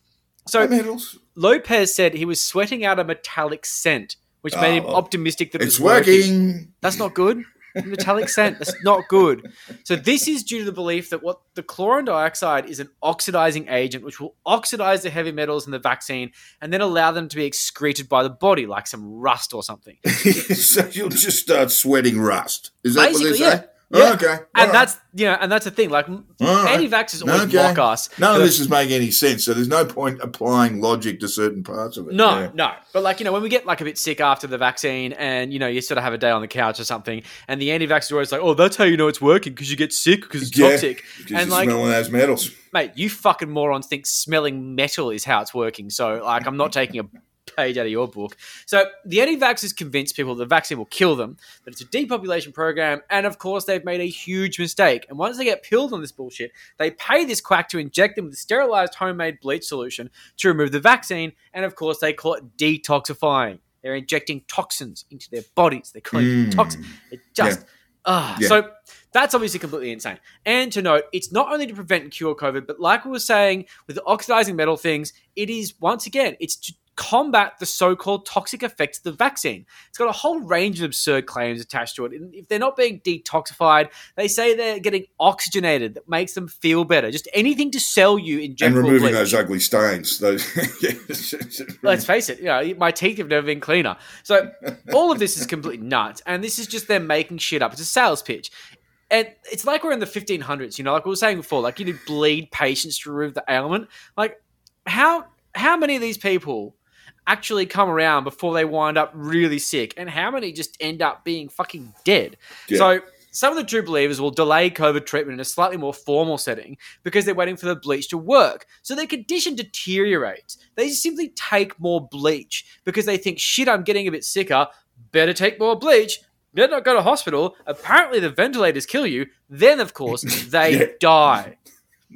[SPEAKER 1] So
[SPEAKER 2] No medals.
[SPEAKER 1] Lopez said he was sweating out a metallic scent, which made him
[SPEAKER 2] Oh.
[SPEAKER 1] optimistic that it
[SPEAKER 2] It's
[SPEAKER 1] was working.
[SPEAKER 2] working.
[SPEAKER 1] That's not good. Metallic scent. That's not good. So this is due to the belief that what the chlorine dioxide is an oxidizing agent, which will oxidize the heavy metals in the vaccine and then allow them to be excreted by the body, like some rust or something. [laughs]
[SPEAKER 2] so you'll just start sweating rust. Is that
[SPEAKER 1] Basically,
[SPEAKER 2] what they say?
[SPEAKER 1] Yeah.
[SPEAKER 2] Oh, okay.
[SPEAKER 1] And
[SPEAKER 2] right.
[SPEAKER 1] that's you know, and that's the thing. Like
[SPEAKER 2] right.
[SPEAKER 1] anti-vaxxers always
[SPEAKER 2] Okay.
[SPEAKER 1] mock us.
[SPEAKER 2] None of this is making any sense. So there's no point applying logic to certain parts of it.
[SPEAKER 1] No,
[SPEAKER 2] Yeah.
[SPEAKER 1] no. But like, you know, when we get like a bit sick after the vaccine and, you know, you sort of have a day on the couch or something and the anti-vaxxers are always like, oh, that's how you know it's working because you get sick because it's
[SPEAKER 2] Yeah,
[SPEAKER 1] toxic. And like,
[SPEAKER 2] smelling those metals.
[SPEAKER 1] mate, you fucking morons think smelling metal is how it's working. So like, I'm not taking a page out of your book. So the anti-vaxxers convince people the vaccine will kill them, that it's a depopulation program, and of course they've made a huge mistake. And once they get pilled on this bullshit, they pay this quack to inject them with a sterilized homemade bleach solution to remove the vaccine, and of course they call it detoxifying. They're injecting toxins into their bodies. They're it
[SPEAKER 2] Mm.
[SPEAKER 1] toxin. It just
[SPEAKER 2] Yeah.
[SPEAKER 1] ah.
[SPEAKER 2] Yeah.
[SPEAKER 1] So that's obviously completely insane. And to note, it's not only to prevent and cure COVID, but like we were saying with the oxidizing metal things, it is once again, it's to combat the so-called toxic effects of the vaccine. It's got a whole range of absurd claims attached to it. And if they're not being detoxified, they say they're getting oxygenated that makes them feel better. Just anything to sell you
[SPEAKER 2] in
[SPEAKER 1] general.
[SPEAKER 2] and removing
[SPEAKER 1] bleach.
[SPEAKER 2] those ugly stains. [laughs] Those, [laughs]
[SPEAKER 1] Let's face it, you know, my teeth have never been cleaner. So all of this is completely nuts, and this is just them making shit up. It's a sales pitch. And it's like we're in the 1500s, you know, like we were saying before, like you did bleed patients to remove the ailment. Like, how how many of these people actually come around before they wind up really sick, and how many just end up being fucking dead?
[SPEAKER 2] Yeah.
[SPEAKER 1] So some of the true believers will delay COVID treatment in a slightly more formal setting because they're waiting for the bleach to work. So their condition deteriorates. They simply take more bleach because they think, shit, I'm getting a bit sicker. Better take more bleach. Better not go to hospital. Apparently, the ventilators kill you. Then, of course, [laughs] they
[SPEAKER 2] Yeah.
[SPEAKER 1] die,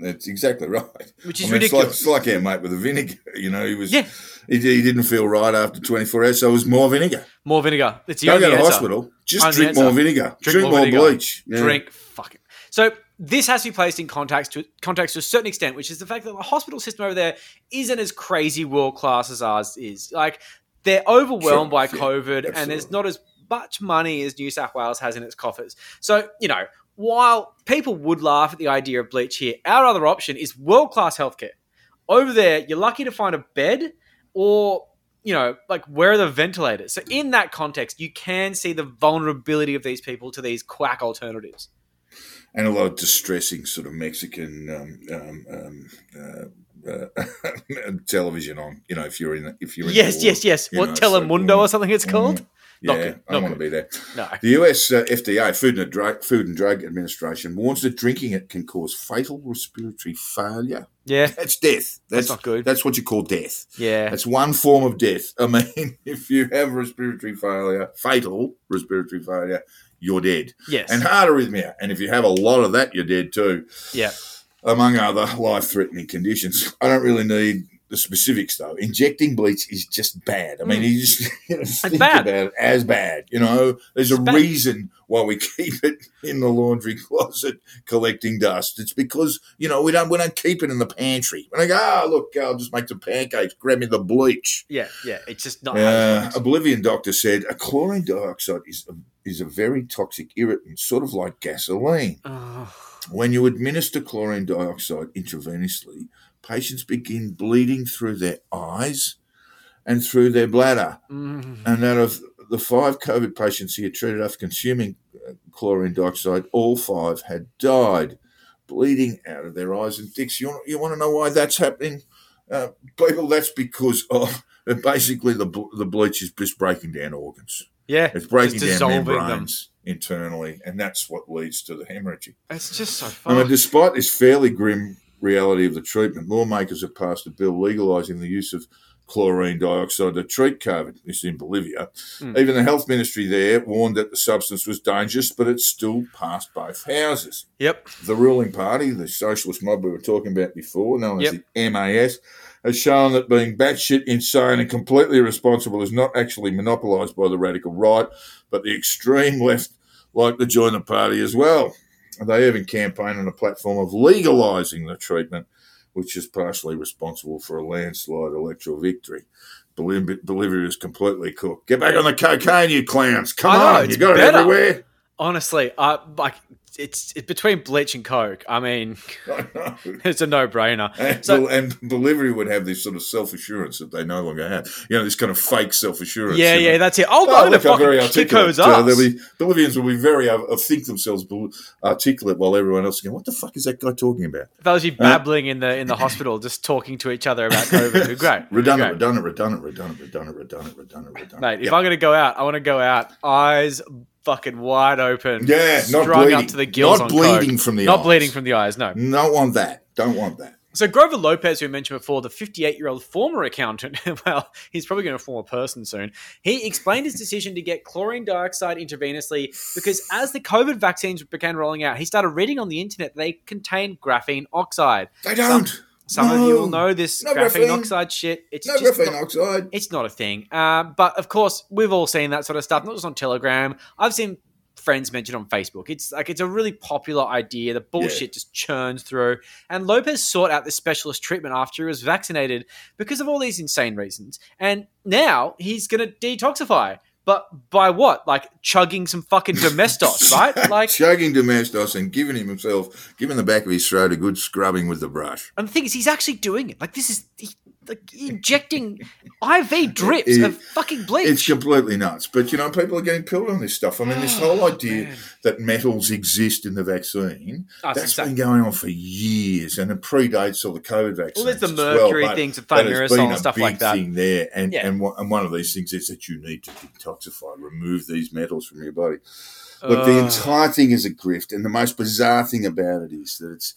[SPEAKER 2] That's exactly right.
[SPEAKER 1] which is
[SPEAKER 2] I mean, it's like,
[SPEAKER 1] ridiculous.
[SPEAKER 2] it's like our mate with the vinegar. [laughs] You know, he was
[SPEAKER 1] Yeah.
[SPEAKER 2] he, he didn't feel right after 24 hours, so it was more vinegar.
[SPEAKER 1] More vinegar. It's the
[SPEAKER 2] Don't go to
[SPEAKER 1] answer.
[SPEAKER 2] hospital. Just
[SPEAKER 1] Only
[SPEAKER 2] drink
[SPEAKER 1] answer.
[SPEAKER 2] more vinegar.
[SPEAKER 1] Drink
[SPEAKER 2] Drink,
[SPEAKER 1] more vinegar.
[SPEAKER 2] bleach. Yeah.
[SPEAKER 1] drink fucking so this has to be placed in context to context to a certain extent which is the fact that the hospital system over there isn't as crazy world class as ours is like they're overwhelmed
[SPEAKER 2] Sure,
[SPEAKER 1] by
[SPEAKER 2] yeah,
[SPEAKER 1] covid and there's not as much money as new south wales has in its coffers so you know while people would laugh at the idea of bleach here our other option is world class healthcare over there you're lucky to find a bed or you know, like where are the ventilators? So in that context, you can see the vulnerability of these people to these quack alternatives.
[SPEAKER 2] and a lot of distressing sort of Mexican um, um, um, uh, uh, [laughs] television on. You know, if you're in, if you're in
[SPEAKER 1] Yes,
[SPEAKER 2] war,
[SPEAKER 1] yes, yes.
[SPEAKER 2] you
[SPEAKER 1] What
[SPEAKER 2] know,
[SPEAKER 1] Telemundo
[SPEAKER 2] mm,
[SPEAKER 1] or something it's called?
[SPEAKER 2] Yeah, I don't want to be there.
[SPEAKER 1] No.
[SPEAKER 2] The US uh, FDA, Food and, Drug, Food and Drug Administration, warns that drinking it can cause fatal respiratory failure.
[SPEAKER 1] Yeah,
[SPEAKER 2] That's death.
[SPEAKER 1] that's
[SPEAKER 2] That's
[SPEAKER 1] not good.
[SPEAKER 2] That's what you call death.
[SPEAKER 1] Yeah.
[SPEAKER 2] That's one form of death. I [laughs] mean, if you have respiratory failure, fatal respiratory failure, you're dead.
[SPEAKER 1] Yes.
[SPEAKER 2] And heart arrhythmia. And if you have a lot of that, you're dead too,
[SPEAKER 1] yeah.
[SPEAKER 2] among other life threatening conditions. I don't really need the specifics though. Injecting bleach is just bad. I mean,
[SPEAKER 1] Mm.
[SPEAKER 2] you just [laughs] think
[SPEAKER 1] bad.
[SPEAKER 2] about it as bad. You know, there's a
[SPEAKER 1] bad.
[SPEAKER 2] reason why we [laughs] keep it in the laundry closet collecting dust. It's because you know we don't we don't keep it in the pantry. When I go, oh look, I'll just make some pancakes. Grab me the bleach.
[SPEAKER 1] Yeah. Yeah. It's just not.
[SPEAKER 2] Uh,
[SPEAKER 1] it
[SPEAKER 2] doctor said a chlorine dioxide is a, is a very toxic irritant, sort of like gasoline.
[SPEAKER 1] Oh,
[SPEAKER 2] When you administer chlorine dioxide intravenously, patients begin bleeding through their eyes and through their bladder.
[SPEAKER 1] mm.
[SPEAKER 2] And out of the five COVID patients here treated after consuming uh, chlorine dioxide, all five had died, bleeding out of their eyes and dicks. You want, you want to know why that's happening? Uh, people, that's because of [laughs] basically the, the bleach is just breaking down organs.
[SPEAKER 1] Yeah.
[SPEAKER 2] It's breaking down
[SPEAKER 1] dissolving them.
[SPEAKER 2] membranes internally, and that's what leads to the hemorrhaging.
[SPEAKER 1] It's just so
[SPEAKER 2] I mean, despite this fairly grim reality of the treatment, lawmakers have passed a bill legalising the use of chlorine dioxide to treat COVID. This in Bolivia.
[SPEAKER 1] Hmm.
[SPEAKER 2] Even the health ministry there warned that the substance was dangerous, but it still passed both houses.
[SPEAKER 1] Yep.
[SPEAKER 2] The ruling party, the socialist mob we were talking about before, known
[SPEAKER 1] Yep.
[SPEAKER 2] as the MAS, has shown that being batshit insane and completely irresponsible is not actually monopolised by the radical right, but the extreme left like to join the party as well. They even campaign on a platform of legalising the treatment, which is partially responsible for a landslide electoral victory. Bolivia, is completely cooked. Get back on the cocaine, you clowns! Come
[SPEAKER 1] know,
[SPEAKER 2] on, you got it
[SPEAKER 1] better.
[SPEAKER 2] everywhere.
[SPEAKER 1] Honestly, I like it's it's between bleach and coke. I mean,
[SPEAKER 2] I [laughs]
[SPEAKER 1] it's a no brainer.
[SPEAKER 2] And,
[SPEAKER 1] So-
[SPEAKER 2] and Bolivia would have this sort of self assurance that they no longer have. You know, this kind of fake self assurance.
[SPEAKER 1] Yeah, yeah, that's it.
[SPEAKER 2] Oh,
[SPEAKER 1] to
[SPEAKER 2] look, I'm very articulate. Uh, be, Bolivians will be very uh, think themselves articulate while everyone else is going, "What the fuck is that guy talking about?"
[SPEAKER 1] Was you babbling in the in the [clears throat] hospital, just talking to each other about COVID, great.
[SPEAKER 2] Redundant,
[SPEAKER 1] great.
[SPEAKER 2] redundant, redundant, redundant, redundant, redundant, redundant, redundant.
[SPEAKER 1] Mate, if
[SPEAKER 2] Yep.
[SPEAKER 1] I'm going to go out, I want to go out eyes fucking wide open.
[SPEAKER 2] yeah, not bleeding,
[SPEAKER 1] up to the gills
[SPEAKER 2] not
[SPEAKER 1] on
[SPEAKER 2] bleeding
[SPEAKER 1] coke.
[SPEAKER 2] from the
[SPEAKER 1] Not
[SPEAKER 2] eyes.
[SPEAKER 1] bleeding from the eyes, no.
[SPEAKER 2] Don't want that. Don't want that.
[SPEAKER 1] So Grover Lopez, who we mentioned before, the 58-year-old former accountant, [laughs] well, he's probably going to form a person soon. He explained his decision to get chlorine dioxide intravenously because as the COVID vaccines began rolling out, he started reading on the internet they contain graphene oxide.
[SPEAKER 2] They don't.
[SPEAKER 1] Some of you will know this
[SPEAKER 2] No
[SPEAKER 1] graphene,
[SPEAKER 2] graphene.
[SPEAKER 1] oxide shit. It's
[SPEAKER 2] no
[SPEAKER 1] just
[SPEAKER 2] graphene
[SPEAKER 1] not-
[SPEAKER 2] oxide.
[SPEAKER 1] it's not a thing. Um, but of course, we've all seen that sort of stuff, not just on Telegram. I've seen friends mention on Facebook. It's like it's a really popular idea. The bullshit just churns through. And Lopez sought out this specialist treatment after he was vaccinated because of all these insane reasons. And now he's going to detoxify. But by what? Like chugging some fucking domestos, [laughs] right? Like,
[SPEAKER 2] chugging domestos and giving himself, giving the back of his throat a good scrubbing with the brush.
[SPEAKER 1] and the thing is, he's actually doing it. Like, this is he, like injecting IV [laughs] drips
[SPEAKER 2] It-
[SPEAKER 1] of fucking bleach.
[SPEAKER 2] It's completely nuts. But you know, people are getting killed on this stuff. I mean, this oh, whole idea
[SPEAKER 1] Oh, man.
[SPEAKER 2] that metals exist in the vaccine,
[SPEAKER 1] Oh,
[SPEAKER 2] that's been going on for years and it predates all the COVID vaccines.
[SPEAKER 1] Well, there's the
[SPEAKER 2] well,
[SPEAKER 1] mercury
[SPEAKER 2] but-
[SPEAKER 1] things,
[SPEAKER 2] it's
[SPEAKER 1] thimerosal and stuff like that.
[SPEAKER 2] Thing there, and
[SPEAKER 1] Yeah.
[SPEAKER 2] and, one, and one of these things is that you need to detoxify, remove these metals from your body. Look, the entire thing is a grift, and the most bizarre thing about it is that it's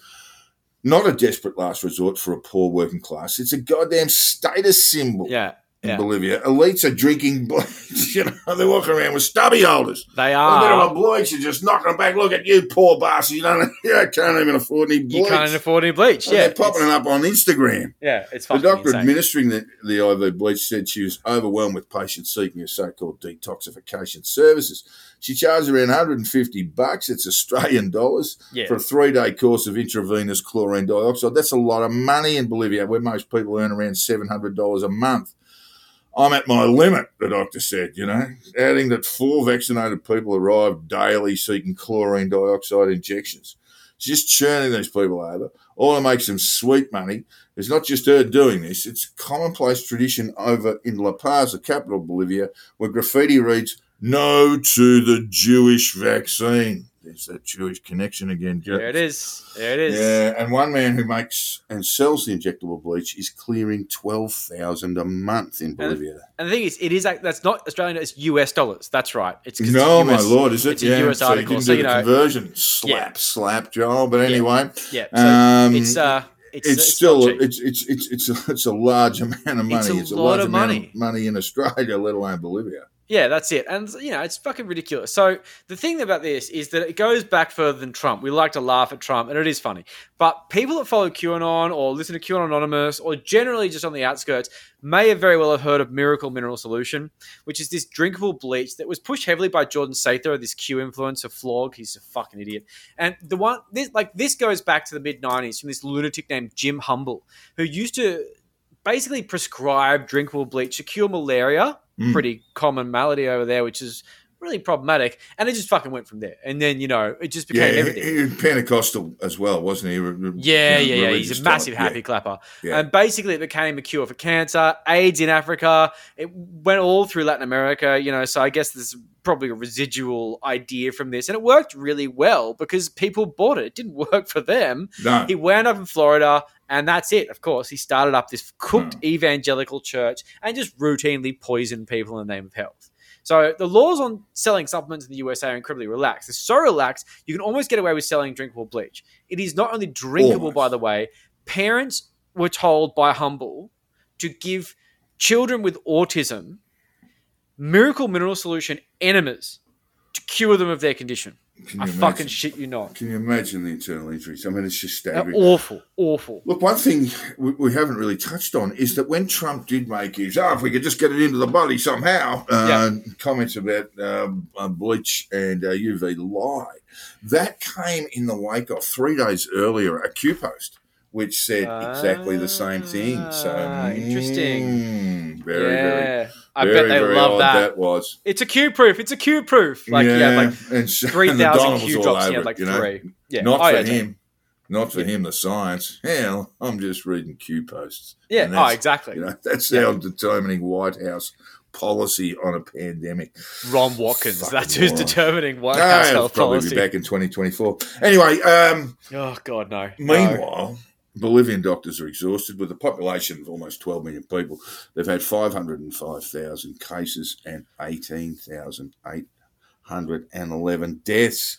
[SPEAKER 2] not a desperate last resort for a poor working class. It's a goddamn status symbol
[SPEAKER 1] yeah,
[SPEAKER 2] in
[SPEAKER 1] yeah.
[SPEAKER 2] Bolivia. Elites are drinking [laughs] bleach. You know, they're walking around with stubby holders.
[SPEAKER 1] they
[SPEAKER 2] A bit of
[SPEAKER 1] are.
[SPEAKER 2] a bleach and just knocking them back. Look at you, poor bastard. You don't, [laughs] you can't even afford any bleach.
[SPEAKER 1] You can't afford any bleach.
[SPEAKER 2] And
[SPEAKER 1] Yeah,
[SPEAKER 2] they're popping it up on Instagram.
[SPEAKER 1] yeah, it's
[SPEAKER 2] The doctor
[SPEAKER 1] insane.
[SPEAKER 2] administering the, the IV bleach said she was overwhelmed with patients seeking a so-called detoxification services. She charged around 150 bucks. It's Australian dollars
[SPEAKER 1] yeah,
[SPEAKER 2] for a three-day course of intravenous chlorine dioxide. That's a lot of money in Bolivia, where most people earn around $700 a month. I'm at my limit, the doctor said, you know, adding that four vaccinated people arrive daily seeking chlorine dioxide injections. She's just churning these people over, all to make some sweet money. It's not just her doing this, it's commonplace tradition over in La Paz, the capital of Bolivia, where graffiti reads, No to the Jewish vaccine. There's that Jewish connection again,
[SPEAKER 1] there it is. There it is.
[SPEAKER 2] Yeah, and one man who makes and sells the injectable bleach is clearing twelve thousand a month in Bolivia.
[SPEAKER 1] And the thing is, it is that's not Australian. It's US dollars. That's right. It's
[SPEAKER 2] No,
[SPEAKER 1] it's
[SPEAKER 2] my
[SPEAKER 1] US
[SPEAKER 2] lord, is it?
[SPEAKER 1] it's a US
[SPEAKER 2] so
[SPEAKER 1] article,
[SPEAKER 2] you
[SPEAKER 1] so, you
[SPEAKER 2] the
[SPEAKER 1] know-
[SPEAKER 2] conversion. Slap, slap, Joel. But anyway,
[SPEAKER 1] Yeah, so
[SPEAKER 2] um,
[SPEAKER 1] it's uh, it's,
[SPEAKER 2] it's,
[SPEAKER 1] it's
[SPEAKER 2] still it's it's it's it's a, it's a large amount of money.
[SPEAKER 1] It's a
[SPEAKER 2] large
[SPEAKER 1] lot of
[SPEAKER 2] amount
[SPEAKER 1] money.
[SPEAKER 2] money in Australia, [laughs] let alone Bolivia.
[SPEAKER 1] Yeah, that's it. And, you know, it's fucking ridiculous. So, the thing about this is that it goes back further than Trump. We like to laugh at Trump, and it is funny. But people that follow QAnon or listen to QAnon Anonymous or generally just on the outskirts may have very well have heard of Miracle Mineral Solution, which is this drinkable bleach that was pushed heavily by Jordan Sather, this Q influencer flog. He's a fucking idiot. And the one, this like this goes back to the mid 90s from this lunatic named Jim Humble, who used to basically prescribe drinkable bleach to cure malaria
[SPEAKER 2] Mm.
[SPEAKER 1] pretty common malady over there, which is really problematic. And it just fucking went from there. And then, you know, it just became
[SPEAKER 2] he,
[SPEAKER 1] everything.
[SPEAKER 2] he was Pentecostal as well, wasn't he? Re-
[SPEAKER 1] yeah,
[SPEAKER 2] you know,
[SPEAKER 1] yeah, yeah. He's a massive
[SPEAKER 2] type.
[SPEAKER 1] happy clapper.
[SPEAKER 2] Yeah.
[SPEAKER 1] And basically, it became a cure for cancer, AIDS in Africa. It went all through Latin America, you know. So I guess there's probably a residual idea from this. And it worked really well because people bought it. It didn't [laughs] work for them.
[SPEAKER 2] No,
[SPEAKER 1] He wound up in Florida, and that's it. Of course, he started up this cooked
[SPEAKER 2] Hmm.
[SPEAKER 1] evangelical church and just routinely poisoned people in the name of health. So the laws on selling supplements in the USA are incredibly relaxed. They're so relaxed you can almost get away with selling drinkable bleach. It is not only drinkable,
[SPEAKER 2] Almost.
[SPEAKER 1] by the way. Parents were told by Humble to give children with autism miracle mineral solution enemas to cure them of their condition.
[SPEAKER 2] Can
[SPEAKER 1] I
[SPEAKER 2] you
[SPEAKER 1] fucking shit you not.
[SPEAKER 2] Can you imagine the internal injuries? I mean, it's just
[SPEAKER 1] They're
[SPEAKER 2] staggering.
[SPEAKER 1] awful, awful.
[SPEAKER 2] Look, one thing we, we haven't really touched on is that when Trump did make his, oh, if we could just get it into the body somehow, uh, comments about um, uh, bleach and uh, UV lie, that came in the wake of three days earlier a Q post, which said exactly the same thing. So
[SPEAKER 1] Ah, interesting.
[SPEAKER 2] mm, very,
[SPEAKER 1] yeah,
[SPEAKER 2] very,
[SPEAKER 1] I
[SPEAKER 2] very,
[SPEAKER 1] bet they love that.
[SPEAKER 2] that was.
[SPEAKER 1] It's a Q proof. It's a Q proof. Like yeah, like [laughs]
[SPEAKER 2] and
[SPEAKER 1] three thousand Q drops. Yeah,
[SPEAKER 2] it,
[SPEAKER 1] like
[SPEAKER 2] know?
[SPEAKER 1] three. Yeah,
[SPEAKER 2] Not
[SPEAKER 1] Oh,
[SPEAKER 2] for
[SPEAKER 1] yeah,
[SPEAKER 2] him. Not for him, the science. Hell, I'm just reading Q posts.
[SPEAKER 1] Yeah. Oh, exactly.
[SPEAKER 2] You know, [laughs] that's
[SPEAKER 1] Yeah.
[SPEAKER 2] our determining White House policy on a pandemic.
[SPEAKER 1] Ron Watkins.
[SPEAKER 2] Fucking
[SPEAKER 1] That's who's determining White
[SPEAKER 2] Ah,
[SPEAKER 1] House health
[SPEAKER 2] probably
[SPEAKER 1] policy.
[SPEAKER 2] be back in 2024. Anyway, um,
[SPEAKER 1] Oh God. No.
[SPEAKER 2] meanwhile, Bolivian doctors are exhausted with a population of almost 12 million people. They've had 505,000 cases and 18,811 deaths.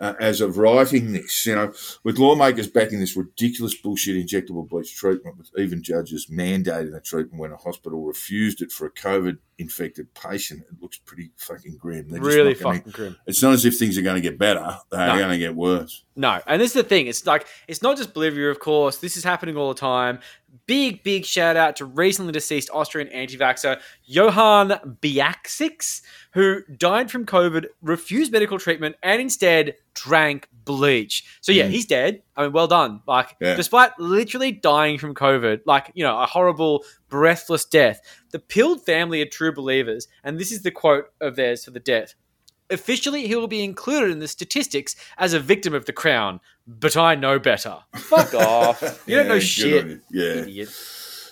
[SPEAKER 2] uh, as of writing this. You know, with lawmakers backing this ridiculous bullshit injectable bleach treatment, with even judges mandating the treatment when a hospital refused it for a COVID infected patient, it looks pretty fucking grim. They're
[SPEAKER 1] really
[SPEAKER 2] gonna-
[SPEAKER 1] fucking grim.
[SPEAKER 2] It's not as if things are going to get better; they're
[SPEAKER 1] No.
[SPEAKER 2] going to get worse.
[SPEAKER 1] No, and this is the thing. It's like it's not just Bolivia, of course. This is happening all the time. Big, big shout out to recently deceased Austrian anti-vaxxer Johann Biacsics, who died from COVID, refused medical treatment, and instead drank bleach. So yeah,
[SPEAKER 2] Mm.
[SPEAKER 1] he's dead. I mean, well done. Like,
[SPEAKER 2] Yeah.
[SPEAKER 1] despite literally dying from COVID, like you know, a horrible, breathless death, the Pilled family are true believers, and this is the quote of theirs for the death. Officially, he will be included in the statistics as a victim of the crown, but I know better. Fuck [laughs] off. You don't know shit.
[SPEAKER 2] Yeah.
[SPEAKER 1] Idiot.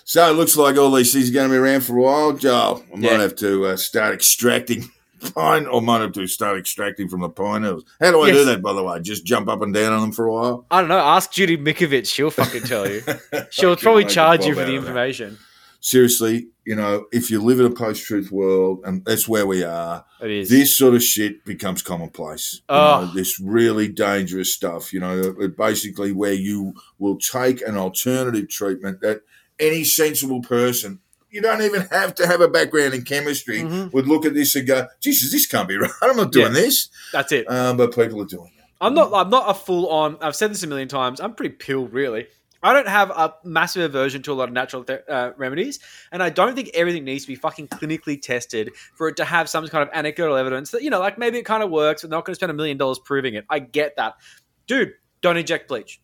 [SPEAKER 2] So it looks like all these things are going to be around for a while, Joel. I might
[SPEAKER 1] Yeah.
[SPEAKER 2] have to uh, start extracting pine, or might have to start extracting from the pine needles. How do I do that, by the way? Just jump up and down on them for a while?
[SPEAKER 1] I don't know. Ask Judy Mikovits. She'll fucking tell you. [laughs] She'll probably charge you for the
[SPEAKER 2] out of that.
[SPEAKER 1] information.
[SPEAKER 2] Seriously, you know, if you live in a post-truth world, and that's where we are,
[SPEAKER 1] It is.
[SPEAKER 2] this sort of shit becomes commonplace. You
[SPEAKER 1] Oh.
[SPEAKER 2] know, this really dangerous stuff, you know, basically where you will take an alternative treatment that any sensible person, you don't even have to have a background in chemistry,
[SPEAKER 1] Mhm.
[SPEAKER 2] would look at this and go, Jesus, this can't be right. [laughs] I'm not doing
[SPEAKER 1] Yeah.
[SPEAKER 2] this.
[SPEAKER 1] That's it.
[SPEAKER 2] Um, but people are doing it.
[SPEAKER 1] I'm not. I'm not a full on. I've said this a million times. I'm pretty pilled, really. I don't have a massive aversion to a lot of natural th- uh, remedies, and I don't think everything needs to be fucking clinically tested for it to have some kind of anecdotal evidence that you know, like maybe it kind of works, but they're not going to spend a million dollars proving it. I get that, dude. Don't inject bleach.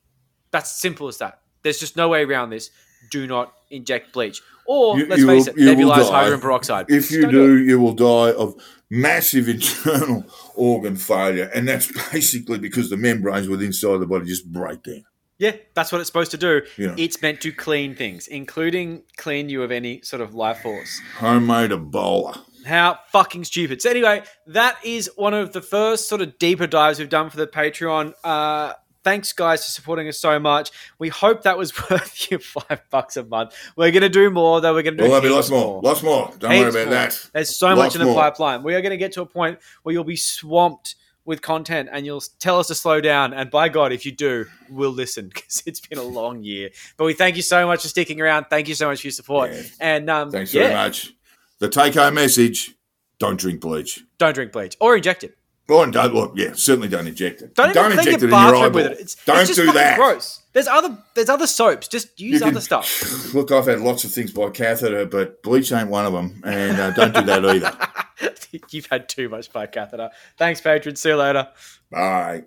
[SPEAKER 1] That's simple as that. There's just no way around this. Do not inject bleach, or
[SPEAKER 2] You-
[SPEAKER 1] let's
[SPEAKER 2] you
[SPEAKER 1] face
[SPEAKER 2] will-
[SPEAKER 1] it,
[SPEAKER 2] you will
[SPEAKER 1] nebulized
[SPEAKER 2] die.
[SPEAKER 1] hydrogen peroxide.
[SPEAKER 2] If
[SPEAKER 1] Just
[SPEAKER 2] you
[SPEAKER 1] don't
[SPEAKER 2] do, you will die of massive [laughs] internal organ failure. And that's [laughs] basically because the membranes within inside the body just break down.
[SPEAKER 1] yeah, that's what it's supposed to do.
[SPEAKER 2] Yeah.
[SPEAKER 1] It's meant to clean things, including clean you of any sort of life force.
[SPEAKER 2] Homemade Ebola.
[SPEAKER 1] How fucking stupid. So anyway, that is one of the first sort of deeper dives we've done for the Patreon. Uh, thanks guys for supporting us so much. We hope that was [laughs] worth you five bucks a month. We're gonna do more though. We're gonna do
[SPEAKER 2] Well, there'll be
[SPEAKER 1] heaps
[SPEAKER 2] lots more. Lots more. Don't worry about
[SPEAKER 1] more.
[SPEAKER 2] that.
[SPEAKER 1] There's so
[SPEAKER 2] Lots
[SPEAKER 1] much in the
[SPEAKER 2] more.
[SPEAKER 1] pipeline. We are going to get to a point where you'll be swamped with content and you'll tell us to slow down. And by God, if you do, we'll listen [laughs] because it's been a long year. But we thank you so much for sticking around. Thank you so much for your support.
[SPEAKER 2] Yeah.
[SPEAKER 1] And um,
[SPEAKER 2] Thanks
[SPEAKER 1] yeah,
[SPEAKER 2] very much. The take home message don't drink bleach.
[SPEAKER 1] don't drink bleach or inject it.
[SPEAKER 2] Oh, and don't look, yeah, certainly don't inject it.
[SPEAKER 1] Don't, clean
[SPEAKER 2] inject it in your eyeball.
[SPEAKER 1] with it. It's,
[SPEAKER 2] don't
[SPEAKER 1] it's just
[SPEAKER 2] do that.
[SPEAKER 1] gross. There's other there's other soaps. Just use other stuff. [laughs]
[SPEAKER 2] Look, I've had lots of things by catheter, but bleach ain't one of them, and uh, don't do that either. [laughs]
[SPEAKER 1] You've had too much by catheter. Thanks, patron. See you later.
[SPEAKER 2] Bye.